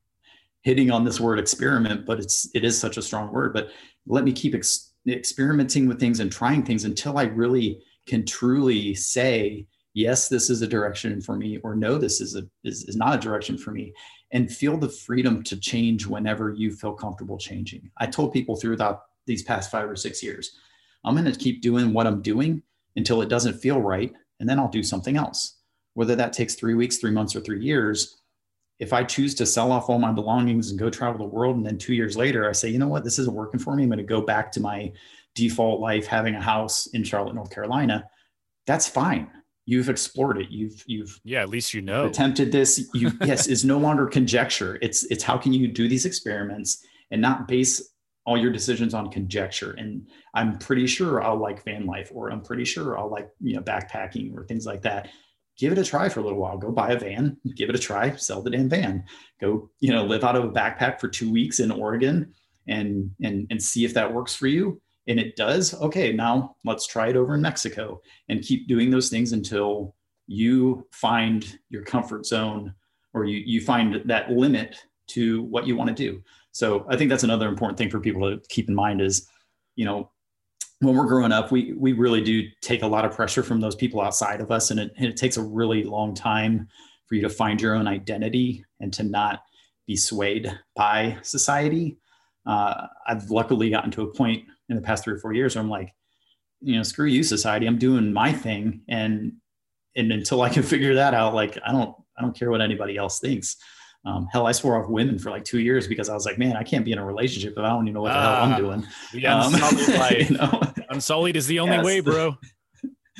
hitting on this word experiment, but it's it is such a strong word. But let me keep ex- experimenting with things and trying things until I really can truly say yes this is a direction for me or no this is a is, is not a direction for me and feel the freedom to change whenever you feel comfortable changing. I told people throughout these past five or six years i'm going to keep doing what i'm doing until it doesn't feel right and then i'll do something else. Whether that takes three weeks three months or three years if I choose to sell off all my belongings and go travel the world, and then two years later I say, you know what, this isn't working for me, I'm going to go back to my default life, having a house in Charlotte, North Carolina. That's fine. You've explored it. You've you've yeah. At least you know attempted this. You yes is no longer conjecture. It's it's how can you do these experiments and not base all your decisions on conjecture. And I'm pretty sure I'll like van life, or I'm pretty sure I'll like you know backpacking or things like that give it a try for a little while. Go buy a van, give it a try, sell the damn van. Go, you know, live out of a backpack for two weeks in Oregon and and and see if that works for you. And it does. Okay, now let's try it over in Mexico and keep doing those things until you find your comfort zone or you you find that limit to what you want to do. So I think that's another important thing for people to keep in mind is, you know, when we're growing up, we we really do take a lot of pressure from those people outside of us, and it, and it takes a really long time for you to find your own identity and to not be swayed by society. Uh, I've luckily gotten to a point in the past three or four years where I'm like, you know, screw you, society. I'm doing my thing, and and until I can figure that out, like I don't I don't care what anybody else thinks. Um, hell, I swore off women for like two years because I was like, man, I can't be in a relationship if I don't even know what the uh, hell I'm ah, doing. Unsullied um, life. You know? Unsullied is the only yes. way, bro.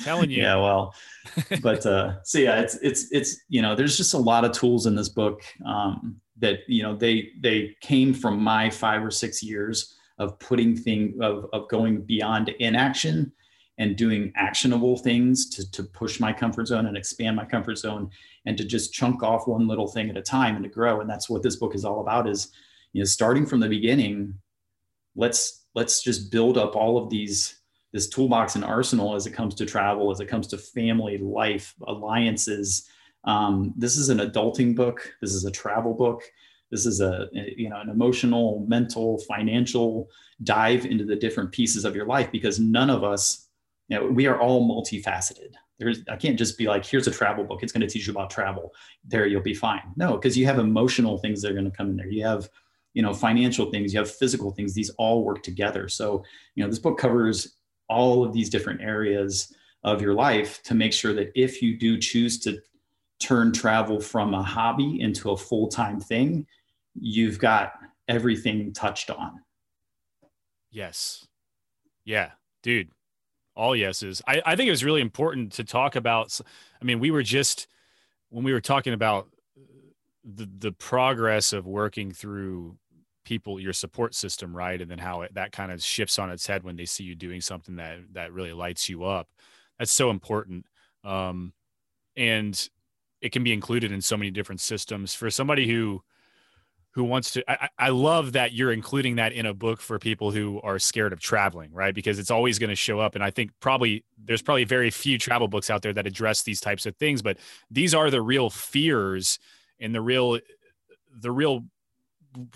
Telling you. Yeah, well, but uh, so yeah, it's it's it's you know, there's just a lot of tools in this book um, that you know they they came from my five or six years of putting thing of of going beyond inaction and doing actionable things to, to push my comfort zone and expand my comfort zone and to just chunk off one little thing at a time and to grow. And that's what this book is all about is you know starting from the beginning let's let's just build up all of these this toolbox and arsenal as it comes to travel as it comes to family life alliances. Um, this is an adulting book. This is a travel book this is a you know an emotional mental financial dive into the different pieces of your life because none of us you know, we are all multifaceted. There's, I can't just be like, here's a travel book. It's going to teach you about travel. There, you'll be fine. No, because you have emotional things that are going to come in there. You have, you know, financial things. You have physical things. These all work together. So, you know, this book covers all of these different areas of your life to make sure that if you do choose to turn travel from a hobby into a full time thing, you've got everything touched on. Yes. Yeah, dude all yeses. I, I think it was really important to talk about. I mean, we were just when we were talking about the the progress of working through people your support system right and then how it, that kind of shifts on its head when they see you doing something that that really lights you up that's so important um, and it can be included in so many different systems for somebody who who wants to I, I love that you're including that in a book for people who are scared of traveling right because it's always going to show up and i think probably there's probably very few travel books out there that address these types of things but these are the real fears and the real the real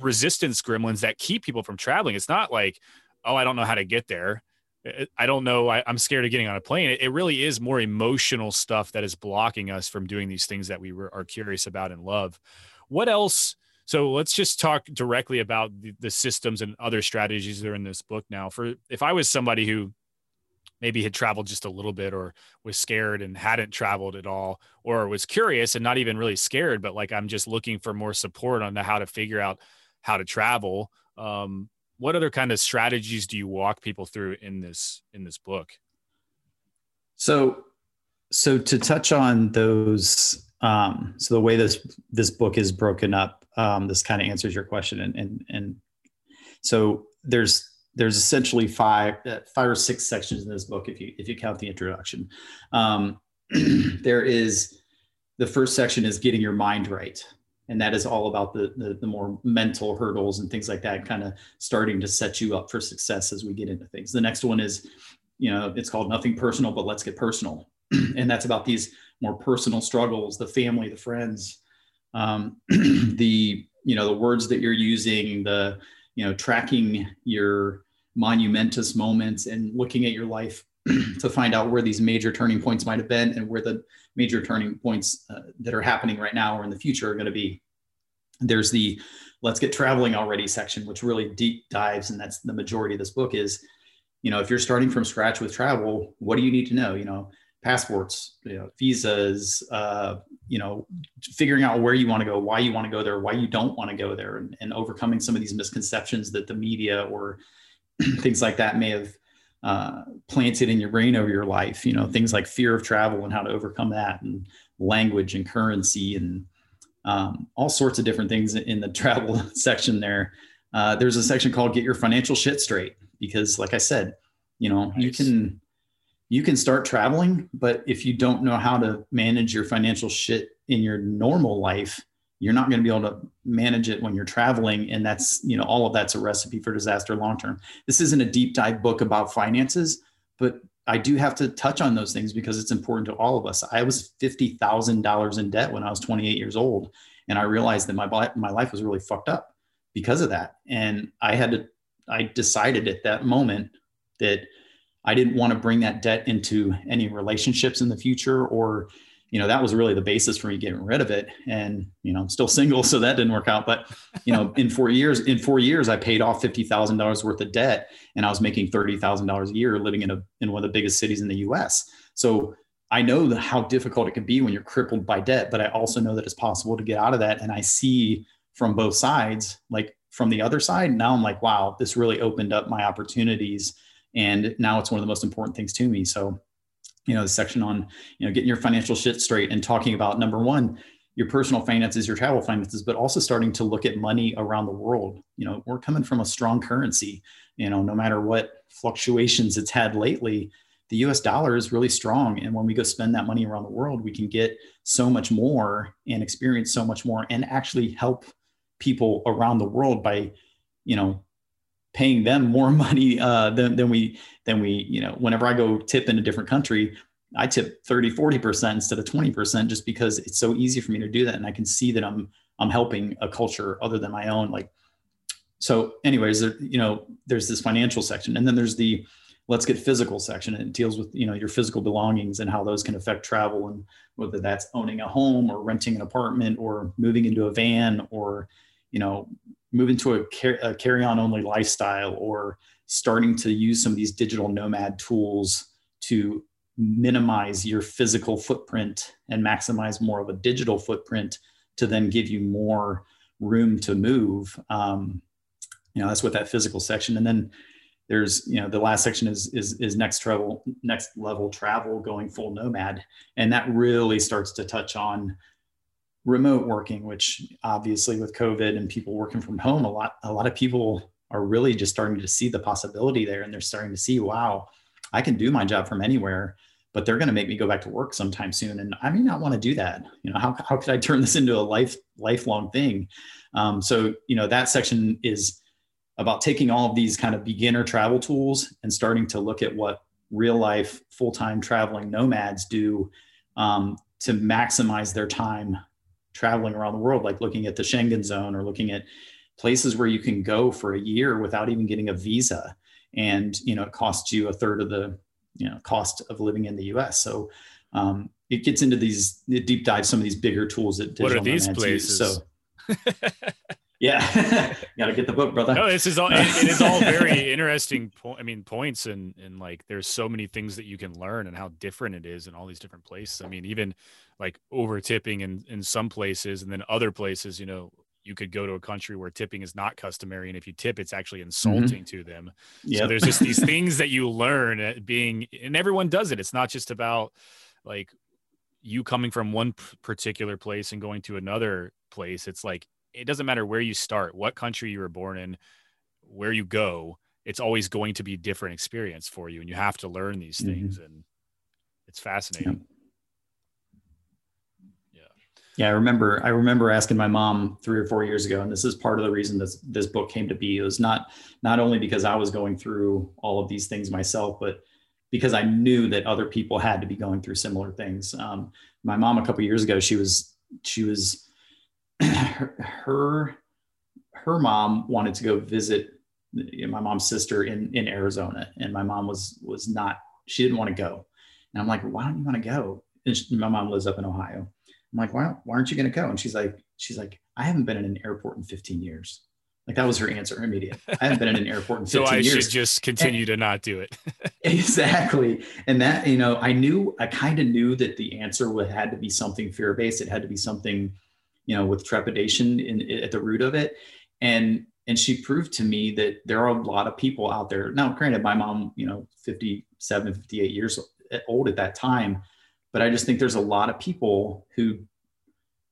resistance gremlins that keep people from traveling it's not like oh i don't know how to get there I don't know. I, am scared of getting on a plane. It, it, really is more emotional stuff that is blocking us from doing these things that we are curious about and love. What else So let's just talk directly about the, the, systems and other strategies that are in this book now. For if I was somebody who maybe had traveled just a little bit or was scared and hadn't traveled at all, or was curious and not even really scared, but like I'm just looking for more support on the, how to figure out how to travel. Um, what other kind of strategies do you walk people through in this in this book? So, so to touch on those um, so the way this this book is broken up, um, this kind of answers your question, and and and so there's there's essentially five uh, five or six sections in this book if you if you count the introduction. Um, there is the first section is getting your mind right, and that is all about the, the the more mental hurdles and things like that, kind of starting to set you up for success as we get into things. The next one is, you know, it's called nothing personal, but let's get personal, and that's about these more personal struggles, the family, the friends, um, the you know the words that you're using, the you know tracking your monumentous moments and looking at your life to find out where these major turning points might have been and where the major turning points uh, that are happening right now or in the future are going to be. There's the let's get traveling already section, which really deep dives, and that's the majority of this book is, you know, if you're starting from scratch with travel, what do you need to know? You know, passports, you know, visas, uh, you know, figuring out where you want to go, why you want to go there, why you don't want to go there, and, and overcoming some of these misconceptions that the media or things like that may have uh, planted in your brain over your life. You know, things like fear of travel and how to overcome that, and language and currency, and um, all sorts of different things in the travel section there. Uh, there's a section called "Get Your Financial Shit Straight" because, like I said, you know, nice. you can you can start traveling, but if you don't know how to manage your financial shit in your normal life, you're not going to be able to manage it when you're traveling. And that's, you know, all of that's a recipe for disaster long term. This isn't a deep dive book about finances, but I do have to touch on those things because it's important to all of us. I was $50,000 in debt when I was 28 years old. And I realized that my, my life was really fucked up because of that. And I had to, I decided at that moment that I didn't want to bring that debt into any relationships in the future or you know that was really the basis for me getting rid of it. And you know i'm still single so that didn't work out. But you know in four years in four years i paid off $50000 worth of debt and i was making $30000 a year living in a in one of the biggest cities in the us so i know the, how difficult it can be when you're crippled by debt but i also know that it's possible to get out of that. And i see from both sides like from the other side now i'm like wow this really opened up my opportunities and now it's one of the most important things to me. So you know the section on you know getting your financial shit straight and talking about number one your personal finances your travel finances but also starting to look at money around the world. You know we're coming from a strong currency. You know no matter what fluctuations it's had lately the us dollar is really strong. And when we go spend that money around the world we can get so much more and experience so much more and actually help people around the world by you know paying them more money uh, than, than we than we you know whenever i go tip in a different country i tip 30 40% instead of 20% just because it's so easy for me to do that and i can see that i'm i'm helping a culture other than my own like so anyways there, you know there's this financial section and then there's the let's get physical section and it deals with you know your physical belongings and how those can affect travel and whether that's owning a home or renting an apartment or moving into a van or you know move into a, car- a carry-on only lifestyle or starting to use some of these digital nomad tools to minimize your physical footprint and maximize more of a digital footprint to then give you more room to move. Um, you know that's what that physical section and then there's you know the last section is is is next travel next level travel going full nomad and that really starts to touch on remote working, which obviously with COVID and people working from home, a lot a lot of people are really just starting to see the possibility there, and they're starting to see, wow, I can do my job from anywhere. But they're going to make me go back to work sometime soon, and I may not want to do that. You know, how how could I turn this into a life lifelong thing? Um, so you know that section is about taking all of these kind of beginner travel tools and starting to look at what real life full time traveling nomads do um, to maximize their time traveling around the world, like looking at the Schengen zone or looking at places where you can go for a year without even getting a visa. And, you know, it costs you a third of the, you know, cost of living in the US. So um, it gets into these, it deep dives some of these bigger tools that digital what are these places? Use. So yeah, got to get the book, brother. No, this is all. It, it is all very interesting. Po- I mean, points and and like there's so many things that you can learn and how different it is in all these different places. I mean, even like over tipping in in some places, and then other places, you know, you could go to a country where tipping is not customary and if you tip it's actually mm-hmm. insulting mm-hmm. to them yep. so there's just these things that you learn at being and everyone does it it's not just about like you coming from one particular place and going to another place it's like it doesn't matter where you start what country you were born in where you go it's always going to be a different experience for you and you have to learn these mm-hmm. things and it's fascinating yeah, Yeah. I remember. I remember asking my mom three or four years ago, and this is part of the reason this this book came to be. It was not not only because I was going through all of these things myself, but because I knew that other people had to be going through similar things. Um, my mom a couple years ago, she was she was her her mom wanted to go visit my mom's sister in in Arizona, and my mom was was not she didn't want to go, and I'm like, why don't you want to go? And she, my mom lives up in Ohio I'm like, why, why aren't you going to go? And she's like, she's like, I haven't been in an airport in 15 years. Like that was her answer immediate. I haven't been in an airport in 15 so I years. should just continue and, to not do it. exactly. And that, you know, I knew, I kind of knew that the answer would had to be something fear-based. It had to be something, you know, with trepidation in, at the root of it. And, and she proved to me that there are a lot of people out there. Now, granted, my mom, you know, 57, 58 years old at that time, but I just think there's a lot of people who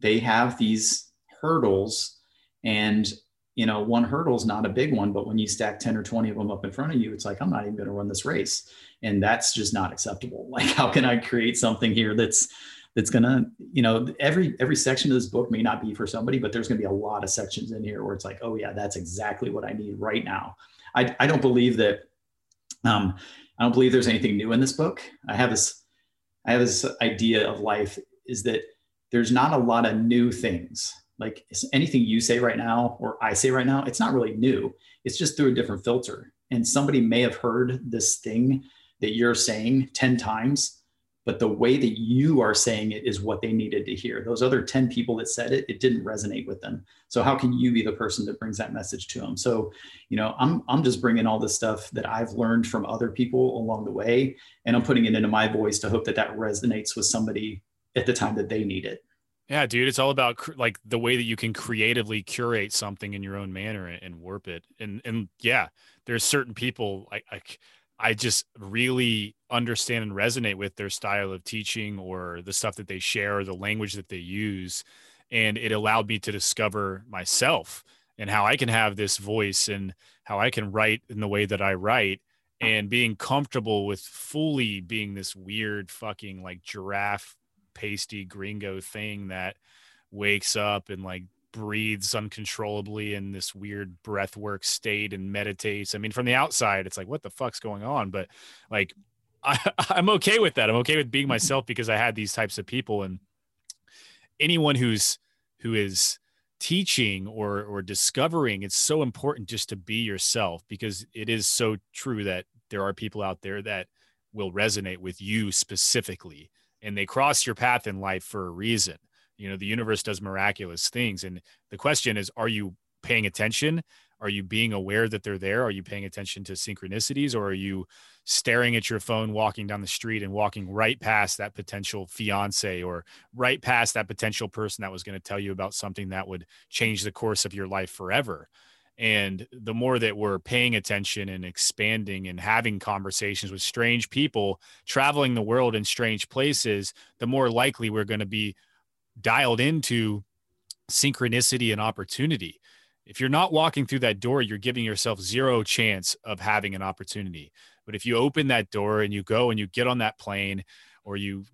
they have these hurdles and you know one hurdle is not a big one but when you stack 10 or 20 of them up in front of you it's like i'm not even going to run this race and that's just not acceptable like how can i create something here that's that's to you know every every section of this book may not be for somebody but there's to be a lot of sections in here where it's like oh yeah that's exactly what i need right now i, I don't believe that um, i don't believe there's anything new in this book i have this I have this idea of life is that there's not a lot of new things. Like anything you say right now or I say right now, it's not really new. It's just through a different filter. And somebody may have heard this thing that you're saying 10 times but the way that you are saying it is what they needed to hear. Those other 10 people that said it, it didn't resonate with them. So how can you be the person that brings that message to them? So, you know, I'm I'm just bringing all the stuff that I've learned from other people along the way and I'm putting it into my voice to hope that that resonates with somebody at the time that they need it. Yeah, dude, it's all about like the way that you can creatively curate something in your own manner and warp it. And and yeah, there's certain people like like I just really understand and resonate with their style of teaching or the stuff that they share or the language that they use. And it allowed me to discover myself and how I can have this voice and how I can write in the way that I write and being comfortable with fully being this weird fucking like giraffe pasty gringo thing that wakes up and like breathes uncontrollably in this weird breathwork state and meditates. I mean, from the outside, it's like, what the fuck's going on? But like, I, I'm okay with that. I'm okay with being myself because I had these types of people and anyone who's who is teaching or or discovering it's so important just to be yourself because it is so true that there are people out there that will resonate with you specifically and they cross your path in life for a reason you know the universe does miraculous things. And the question is are you paying attention? Are you being aware that they're there? Are you paying attention to synchronicities? Or are you staring at your phone walking down the street and walking right past that potential fiance or right past that potential person that was going to tell you about something that would change the course of your life forever? And the more that we're paying attention and expanding and having conversations with strange people traveling the world in strange places the more likely we're going to be dialed into synchronicity and opportunity. If you're not walking through that door, you're giving yourself zero chance of having an opportunity. But if you open that door and you go and you get on that plane or you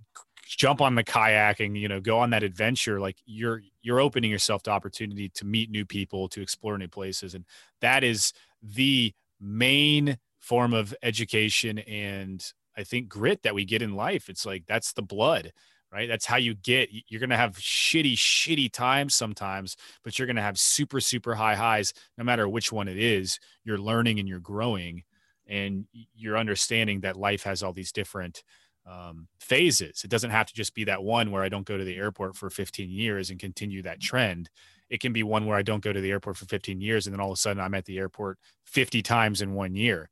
jump on the kayak and you know go on that adventure like you're you're opening yourself to opportunity to meet new people to explore new places and that is the main form of education and i think grit that we get in life it's like that's the blood right? That's how you get, you're going to have shitty, shitty times sometimes, but you're going to have super, super high highs no matter which one it is. You're learning and you're growing and you're understanding that life has all these different um, phases. It doesn't have to just be that one where I don't go to the airport for 15 years and continue that trend. it can be one where I don't go to the airport for 15 years and then all of a sudden I'm at the airport 50 times in one year.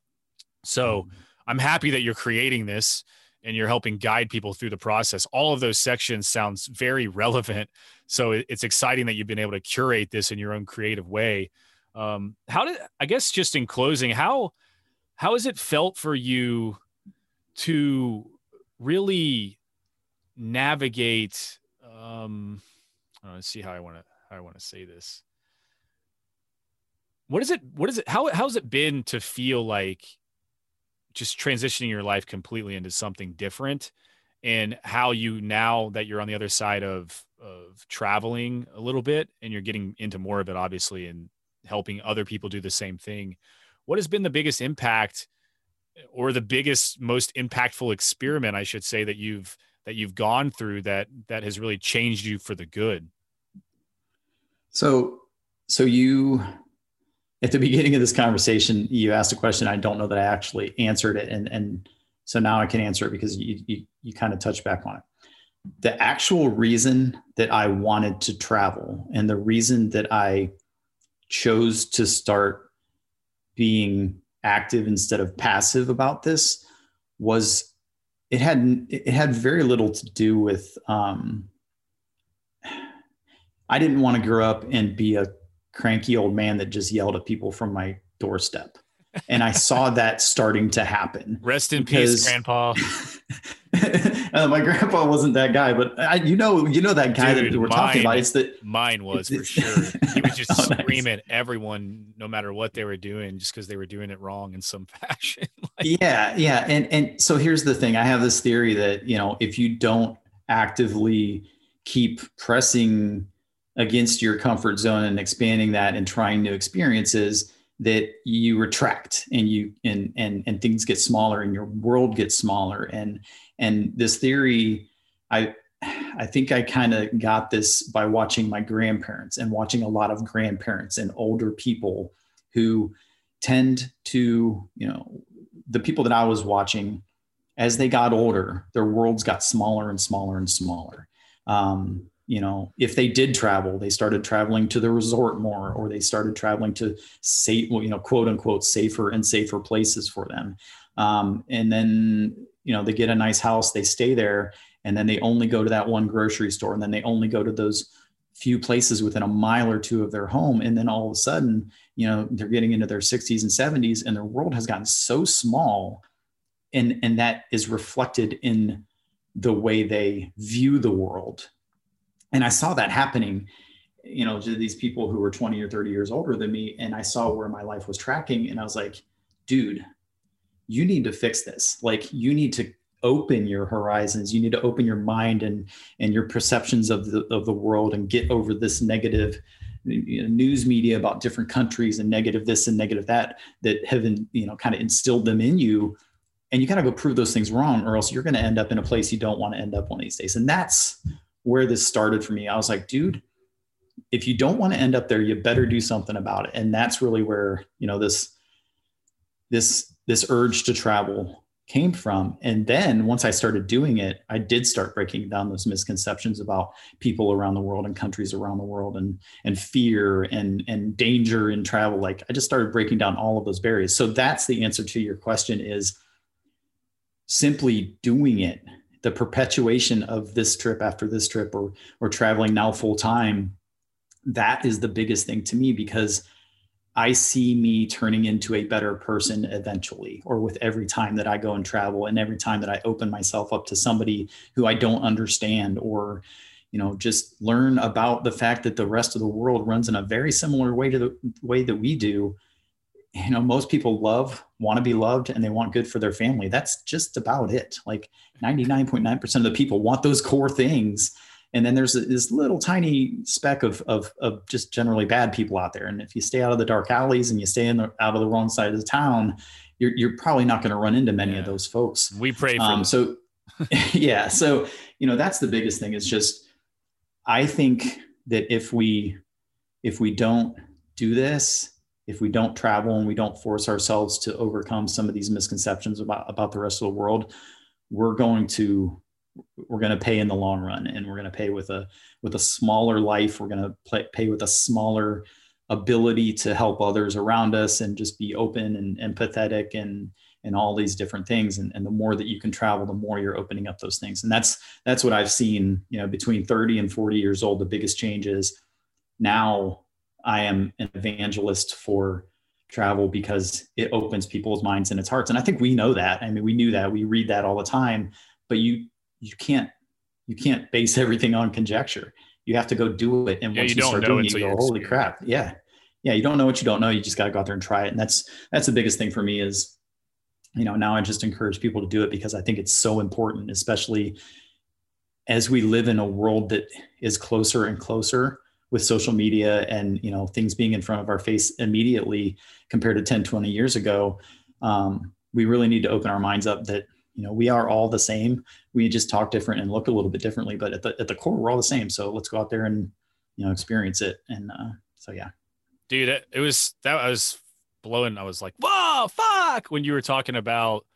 So mm-hmm. I'm happy that you're creating this and you're helping guide people through the process. All of those sections sounds very relevant. So it's exciting that you've been able to curate this in your own creative way. Um, how did I guess just in closing, how how has it felt for you to really navigate um let's see how I want to how I want to say this. What is it what is it how how's it been to feel like just transitioning your life completely into something different and how you now that you're on the other side of of traveling a little bit and you're getting into more of it obviously and helping other people do the same thing what has been the biggest impact or the biggest most impactful experiment i should say that you've that you've gone through that that has really changed you for the good? So so you at the beginning of this conversation you asked a question i don't know that i actually answered it and and so now i can answer it because you you, you kind of touched back on it. The actual reason that i wanted to travel and the reason that i chose to start being active instead of passive about this was it had it had very little to do with um, I didn't want to grow up and be a cranky old man that just yelled at people from my doorstep. And I saw that starting to happen. Rest in peace, Grandpa. uh, my grandpa wasn't that guy, but I, you know, you know that guy Dude, that we're mine, talking about. It's that mine was for sure. He was just oh, scream nice. at everyone, no matter what they were doing, just because they were doing it wrong in some fashion. like, yeah, yeah, and and so here's the thing. I have this theory that you know, if you don't actively keep pressing against your comfort zone and expanding that and trying new experiences that you retract and you and and and things get smaller and your world gets smaller. And and this theory i i think i kind of got this by watching my grandparents and watching a lot of grandparents and older people who tend to you know the people that i was watching as they got older their worlds got smaller and smaller and smaller. Um, you know if they did travel they started traveling to the resort more or they started traveling to safe you know quote unquote safer and safer places for them. Um, and then you know they get a nice house they stay there and then they only go to that one grocery store and then they only go to those few places within a mile or two of their home and then all of a sudden you know they're getting into their 60s and 70s and their world has gotten so small and and that is reflected in the way they view the world and I saw that happening, you know, to these people who were 20 or 30 years older than me. And I saw where my life was tracking. And I was like, dude, you need to fix this. Like, you need to open your horizons you need to open your mind and and your perceptions of the of the world and get over this negative you know, news media about different countries and negative this and negative that that have you know kind of instilled them in you and you got to go prove those things wrong or else you're going to end up in a place you don't want to end up one of these days and that's where this started for me. I was like, dude, if you don't want to end up there, you better do something about it. And that's really where, you know, this this this urge to travel came from. And then once I started doing it, I did start breaking down those misconceptions about people around the world and countries around the world and and fear and and danger in travel. Like I just started breaking down all of those barriers. So that's the answer to your question is simply doing it the perpetuation of this trip after this trip or or traveling now full time that is the biggest thing to me because I see me turning into a better person eventually, or with every time that I go and travel, and every time that I open myself up to somebody who I don't understand, or you know, just learn about the fact that the rest of the world runs in a very similar way to the way that we do. You know, most people love, want to be loved, and they want good for their family. That's just about it. Like 99.9% of the people want those core things and then there's this little tiny speck of, of, of just generally bad people out there and if you stay out of the dark alleys and you stay in the, out of the wrong side of the town you're, you're probably not going to run into many yeah. of those folks we pray for um, so yeah so you know that's the biggest thing is just i think that if we if we don't do this if we don't travel and we don't force ourselves to overcome some of these misconceptions about about the rest of the world we're going to we're going to pay in the long run and we're going to pay with a with a smaller life. We're going to pay with a smaller ability to help others around us and just be open and empathetic and and all these different things. And, and the more that you can travel the more you're opening up those things. And that's that's what i've seen you know between 30 and 40 years old the biggest change is now i am an evangelist for travel because it opens people's minds and its hearts and i think we know that i mean we knew that we read that all the time but you you can't you can't base everything on conjecture you have to go do it. And yeah, once you, you, start doing it, you go, holy crap. Yeah. Yeah. You don't know what you don't know. You just got to go out there and try it. And that's, that's the biggest thing for me is, you know, now I just encourage people to do it because I think it's so important, especially as we live in a world that is closer and closer with social media and, you know, things being in front of our face immediately compared to 10, 20 years ago. Um, we really need to open our minds up that you know we are all the same. We just talk different and look a little bit differently but at the, at the core we're all the same. So let's go out there and you know experience it. And uh, so yeah. Dude it, it was that I was blowing i was like whoa fuck when you were talking about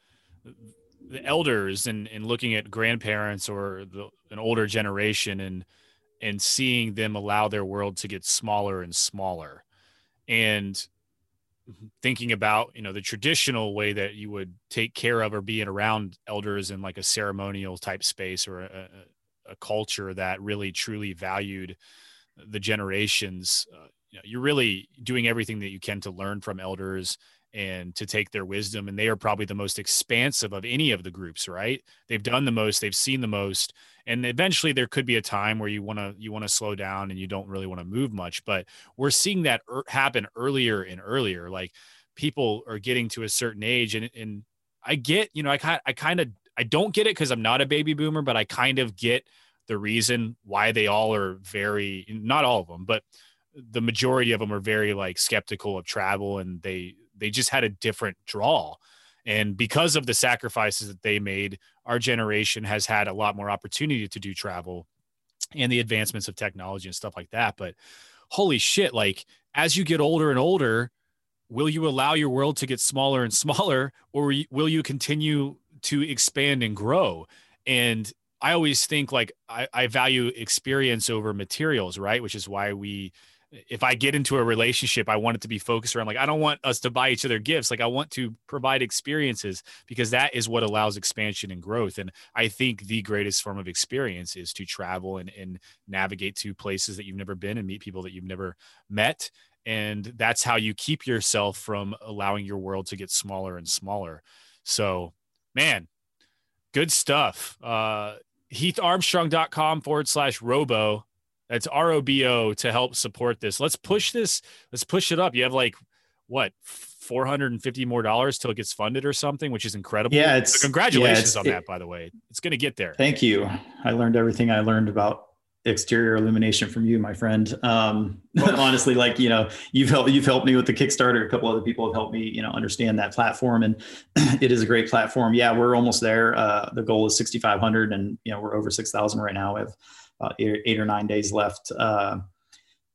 the elders and and looking at grandparents or the, an older generation and and seeing them allow their world to get smaller and smaller. And thinking about you know the traditional way that you would take care of or being around elders in like a ceremonial type space or a, a culture that really truly valued the generations uh, you know, you're really doing everything that you can to learn from elders and to take their wisdom and they are probably the most expansive of any of the groups right? They've done the most they've seen the most and eventually there could be a time where you want to you want to slow down and you don't really want to move much but we're seeing that er- happen earlier and earlier like people are getting to a certain age and and I get you know I kind I kind of I don't get it cuz I'm not a baby boomer but I kind of get the reason why they all are very not all of them but the majority of them are very like skeptical of travel and they they just had a different draw. And because of the sacrifices that they made, our generation has had a lot more opportunity to do travel and the advancements of technology and stuff like that. But holy shit, like as you get older and older, will you allow your world to get smaller and smaller, or will you continue to expand and grow? And I always think like I, I value experience over materials, right? Which is why we if I get into a relationship, I want it to be focused around like I don't want us to buy each other gifts. Like I want to provide experiences because that is what allows expansion and growth. And I think the greatest form of experience is to travel and, and navigate to places that you've never been and meet people that you've never met. And that's how you keep yourself from allowing your world to get smaller and smaller. So, man, good stuff. Uh, HeathArmstrong.com forward slash robo that's ROBO to help support this. Let's push this. Let's push it up. You have like what 450 more dollars till it gets funded or something, which is incredible. Yeah, it's so congratulations yeah, it's, on that, by the way. It's going to get there. Thank you. I learned everything I learned about exterior illumination from you, my friend. Um, honestly, like you know, you've helped you've helped me with the Kickstarter. A couple other people have helped me, you know, understand that platform, and it is a great platform. Yeah, we're almost there. Uh, the goal is 6,500, and you know, we're over 6,000 right now. We have about eight, eight or nine days left. Uh,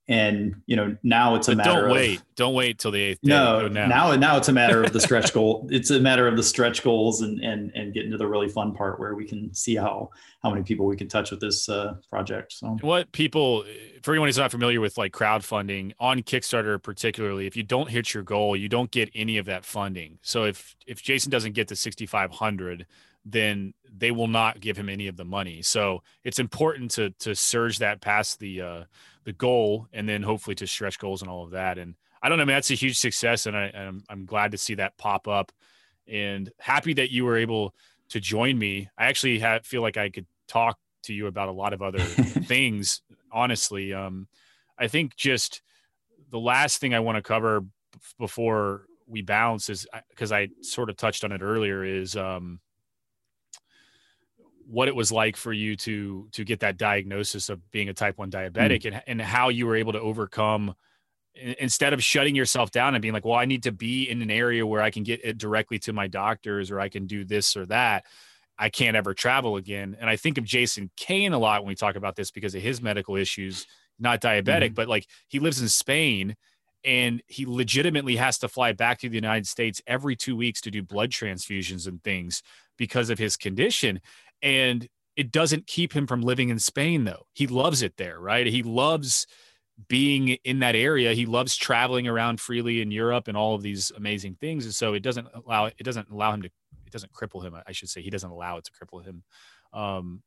and you know now it's a but matter. Don't of, wait. Don't wait till the eighth. Day. No, now. now now it's a matter of the stretch goal. It's a matter of the stretch goals and and and getting to the really fun part where we can see how how many people we can touch with this uh, project. So what people for anyone who's not familiar with like crowdfunding on Kickstarter particularly, if you don't hit your goal, you don't get any of that funding. So if if Jason doesn't get to sixty five hundred then they will not give him any of the money. So it's important to to surge that past the uh, the goal, and then hopefully to stretch goals and all of that. And I don't know, man, that's a huge success, and I, I'm I'm glad to see that pop up, and happy that you were able to join me. I actually have, feel like I could talk to you about a lot of other things. Honestly, um, I think just the last thing I want to cover b- before we bounce is because I sort of touched on it earlier is um, what it was like for you to to get that diagnosis of being a type 1 diabetic mm. and, and how you were able to overcome instead of shutting yourself down and being like well i need to be in an area where i can get it directly to my doctors or i can do this or that i can't ever travel again and i think of jason kane a lot when we talk about this because of his medical issues not diabetic mm. but like he lives in spain and he legitimately has to fly back to the united states every two weeks to do blood transfusions and things because of his condition and it doesn't keep him from living in Spain though. He loves it there, right? He loves being in that area. He loves traveling around freely in Europe and all of these amazing things. And so it doesn't allow it doesn't allow him to it doesn't cripple him. I should say he doesn't allow it to cripple him. Um,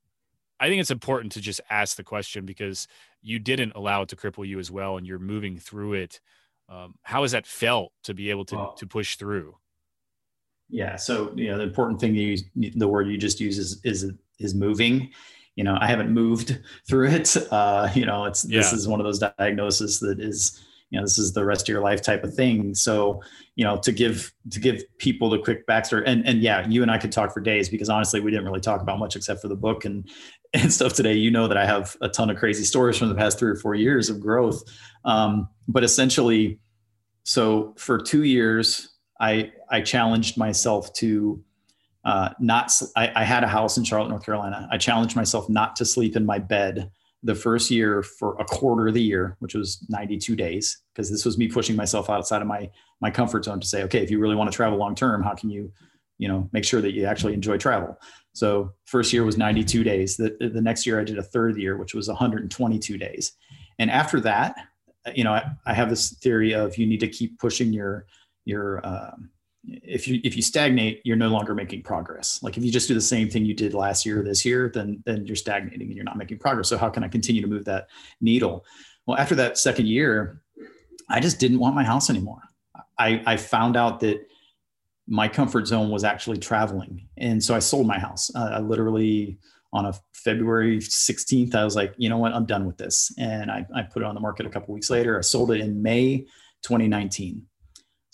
I think it's important to just ask the question because you didn't allow it to cripple you as well, and you're moving through it. Um, how has that felt to be able to to push through? Yeah. So you know the important thing you the word you just use is is is moving. You know, I haven't moved through it. Uh, you know, it's yeah. this is one of those diagnoses that is you know this is the rest of your life type of thing so you know to give to give people the quick backstory and and yeah you and i could talk for days because honestly we didn't really talk about much except for the book and and stuff today you know that i have a ton of crazy stories from the past three or four years of growth um, but essentially so for two years i i challenged myself to uh, not I, I had a house in charlotte north carolina i challenged myself not to sleep in my bed the first year for a quarter of the year, which was 92 days, because this was me pushing myself outside of my my comfort zone to say, okay, if you really want to travel long term, how can you, you know, make sure that you actually enjoy travel? So first year was 92 days. The, the next year I did a third year, which was 122 days. And after that, you know, I, I have this theory of you need to keep pushing your your um, if you if you stagnate you're no longer making progress. Like if you just do the same thing you did last year or this year then then you're stagnating and you're not making progress. So how can i continue to move that needle? Well after that second year i just didn't want my house anymore. I i found out that my comfort zone was actually traveling. And so i sold my house. Uh, i literally on a february 16th i was like you know what? I'm done with this. And i, I put it on the market a couple weeks later. I sold it in may 2019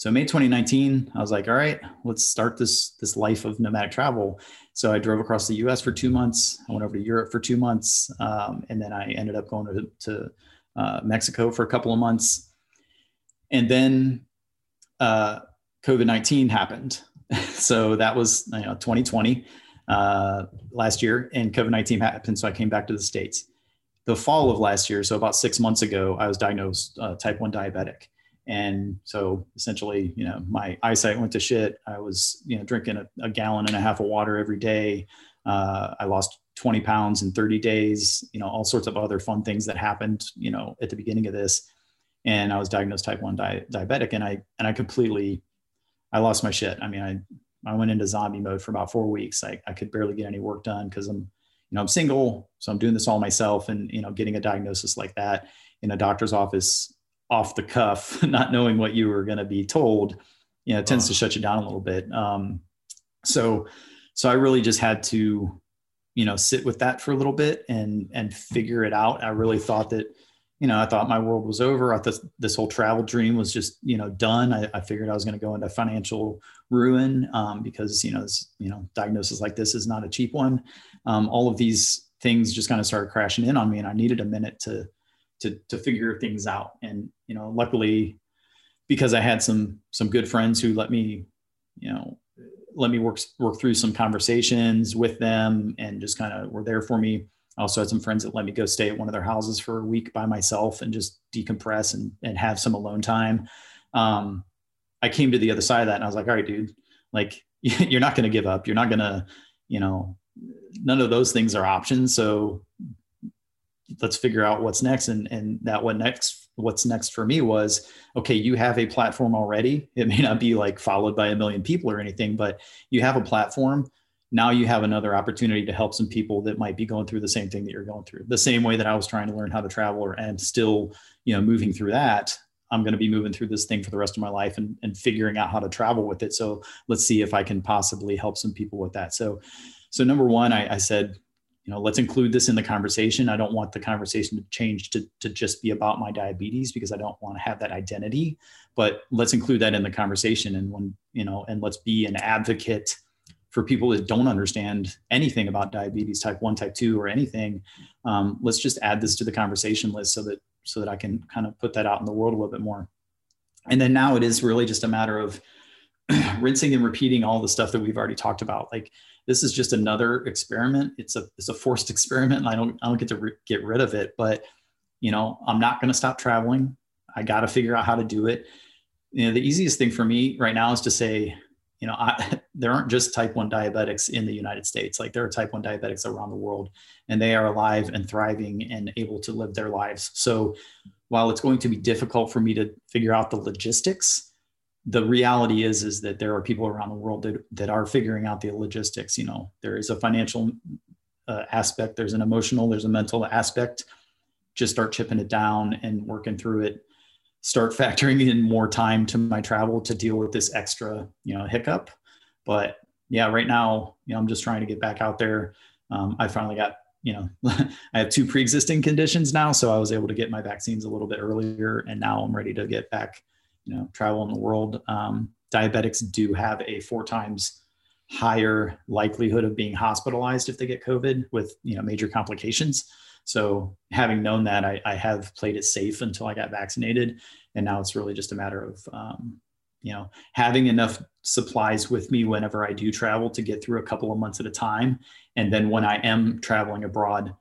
so May 2019, I was like, all right, let's start this this life of nomadic travel. So I drove across the U.S. for two months. I went over to Europe for two months, um, and then I ended up going to, to uh, Mexico for a couple of months. And then uh, COVID 19 happened. so that was you know 2020 uh, last year, and COVID 19 happened. So I came back to the states. The fall of last year, so about six months ago, I was diagnosed uh, type one diabetic. And so essentially, you know, my eyesight went to shit. I was, you know, drinking a, a gallon and a half of water every day. Uh, I lost 20 pounds in 30 days, you know, all sorts of other fun things that happened, you know, at the beginning of this. And I was diagnosed type one di- diabetic and I, and I completely, I lost my shit. I mean, I, I went into zombie mode for about four weeks. I, I could barely get any work done because I'm, you know, I'm single. So I'm doing this all myself and, you know, getting a diagnosis like that in a doctor's office off the cuff, not knowing what you were going to be told, you know, it tends to shut you down a little bit. Um, so, so I really just had to, you know, sit with that for a little bit and and figure it out. I really thought that, you know, I thought my world was over. I thought this whole travel dream was just, you know, done. I, I figured I was going to go into financial ruin um, because, you know, this, you know, diagnosis like this is not a cheap one. Um, all of these things just kind of started crashing in on me, and I needed a minute to to to figure things out. And you know, luckily, because I had some some good friends who let me, you know, let me work work through some conversations with them and just kind of were there for me. I also had some friends that let me go stay at one of their houses for a week by myself and just decompress and, and have some alone time. Um, I came to the other side of that and I was like, all right, dude, like you're not going to give up. You're not going to, you know, none of those things are options. So let's figure out what's next. And and that what next what's next for me was okay you have a platform already. It may not be like followed by a million people or anything but you have a platform. Now you have another opportunity to help some people that might be going through the same thing that you're going through. The same way that i was trying to learn how to travel and still you know moving through that i'm going to be moving through this thing for the rest of my life and, and figuring out how to travel with it. So let's see if i can possibly help some people with that. So so number one I, I said you know let's include this in the conversation. I don't want the conversation to change to, to just be about my diabetes because i don't want to have that identity but let's include that in the conversation and when you know and let's be an advocate for people that don't understand anything about diabetes type 1 type 2 or anything. Um, let's just add this to the conversation list so that so that i can kind of put that out in the world a little bit more. And then now it is really just a matter of rinsing and repeating all the stuff that we've already talked about like this is just another experiment. It's a it's a forced experiment. And I don't I don't get to re- get rid of it, but you know I'm not going to stop traveling. I got to figure out how to do it. You know, the easiest thing for me right now is to say, you know, I, there aren't just type 1 diabetics in the United States. Like there are type 1 diabetics around the world, and they are alive and thriving and able to live their lives. So while it's going to be difficult for me to figure out the logistics, the reality is is that there are people around the world that, that are figuring out the logistics. You know, there is a financial uh, aspect, there's an emotional, there's a mental aspect. Just start chipping it down and working through it start factoring in more time to my travel to deal with this extra, you know, hiccup. But yeah, right now, you know, I'm just trying to get back out there. Um, I finally got, you know, I have two pre-existing conditions now, so I was able to get my vaccines a little bit earlier, and now I'm ready to get back, you know, travel in the world. Um, diabetics do have a four times higher likelihood of being hospitalized if they get COVID with, you know, major complications. So having known that, I, I, have played it safe until I got vaccinated, and now it's really just a matter of um, you know having enough supplies with me whenever I do travel to get through a couple of months at a time, and then when I am traveling abroad,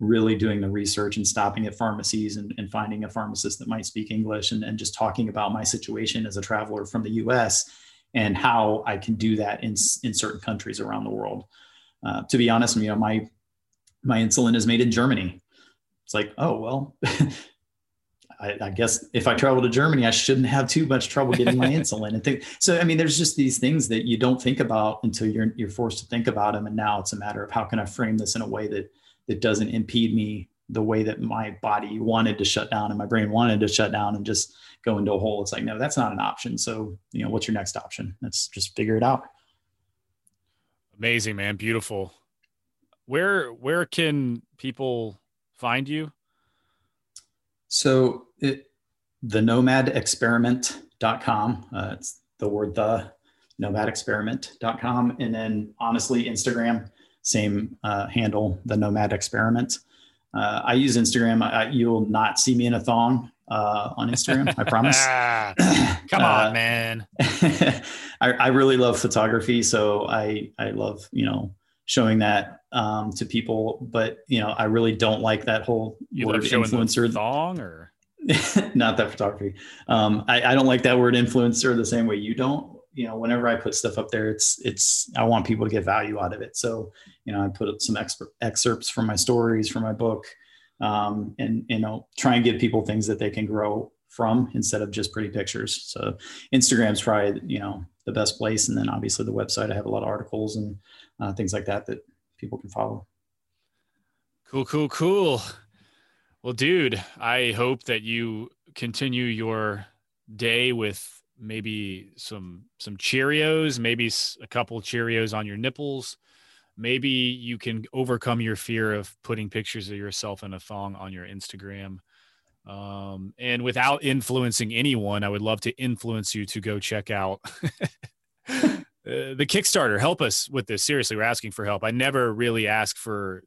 really doing the research and stopping at pharmacies and, and finding a pharmacist that might speak English and, and just talking about my situation as a traveler from the U.S. and how I can do that in in certain countries around the world. Uh, to be honest, you know my my insulin is made in Germany. It's like, oh, well, I, I, guess if I travel to Germany, I shouldn't have too much trouble getting my insulin and think. So, I mean, there's just these things that you don't think about until you're, you're forced to think about them. And now it's a matter of how can I frame this in a way that, that doesn't impede me the way that my body wanted to shut down and my brain wanted to shut down and just go into a hole. It's like, no, that's not an option. So, you know, what's your next option? Let's just figure it out. Amazing, man. Beautiful where where can people find you? So it, the nomadexperiment.com. Uh, it's the word the nomadexperiment.com. And then honestly, Instagram, same uh, handle, the nomad experiment. Uh, I use Instagram. I, you'll not see me in a thong uh, on Instagram. I promise. Come on, uh, man. I, I really love photography, so I I love you know showing that um, to people. But you know, I really don't like that whole you word influencer thong or not that photography. Um, I, I don't like that word influencer the same way you don't. You know, whenever I put stuff up there, it's it's I want people to get value out of it. So you know, I put some excerpts from my stories from my book, um, and you know, try and give people things that they can grow from instead of just pretty pictures. So Instagram's probably you know the best place, and then obviously the website. I have a lot of articles and uh, things like that that people can follow. Cool, cool, cool. Well, dude, I hope that you continue your day with maybe some some Cheerios, maybe a couple Cheerios on your nipples. Maybe you can overcome your fear of putting pictures of yourself in a thong on your Instagram. Um, and without influencing anyone, I would love to influence you to go check out Uh, the Kickstarter. Help us with this. Seriously, we're asking for help. I never really ask for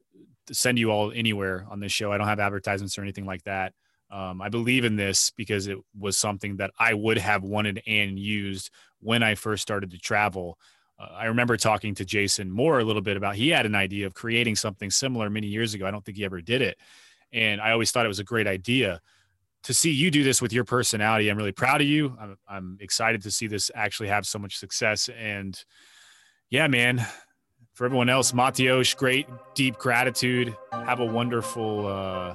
send you all anywhere on this show. I don't have advertisements or anything like that. Um, I believe in this because it was something that I would have wanted and used when I first started to travel. Uh, I remember talking to Jason Moore a little bit about he had an idea of creating something similar many years ago. I don't think he ever did it. And I always thought it was a great idea to see you do this with your personality, I'm really proud of you. I'm, I'm excited to see this actually have so much success. And yeah, man, for everyone else, Matios, great, deep gratitude. Have a wonderful, uh,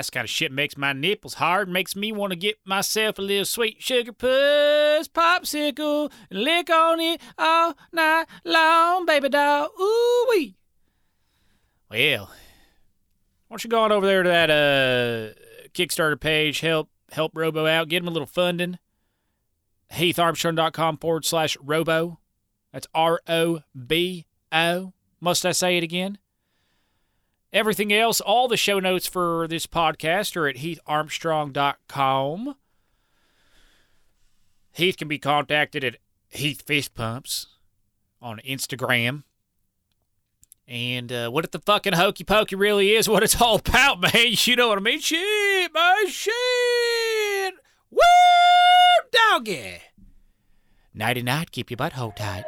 That's kind of shit makes my nipples hard, makes me want to get myself a little sweet sugar puss popsicle and lick on it all night long, baby doll. Ooh wee. Well, Why don't you go on over there to that uh, Kickstarter page, help help Robo out, get him a little funding. HeathArmstrong.com forward slash Robo. That's R O B O. Must I say it again? Everything else, all the show notes for this podcast are at HeathArmstrong.com. Heath can be contacted at Heath Fist Pumps on Instagram. And uh, what if the fucking hokey pokey really is what it's all about, man? You know what I mean? Shit, my shit. Woo, doggy. Nighty night, keep your butthole tight.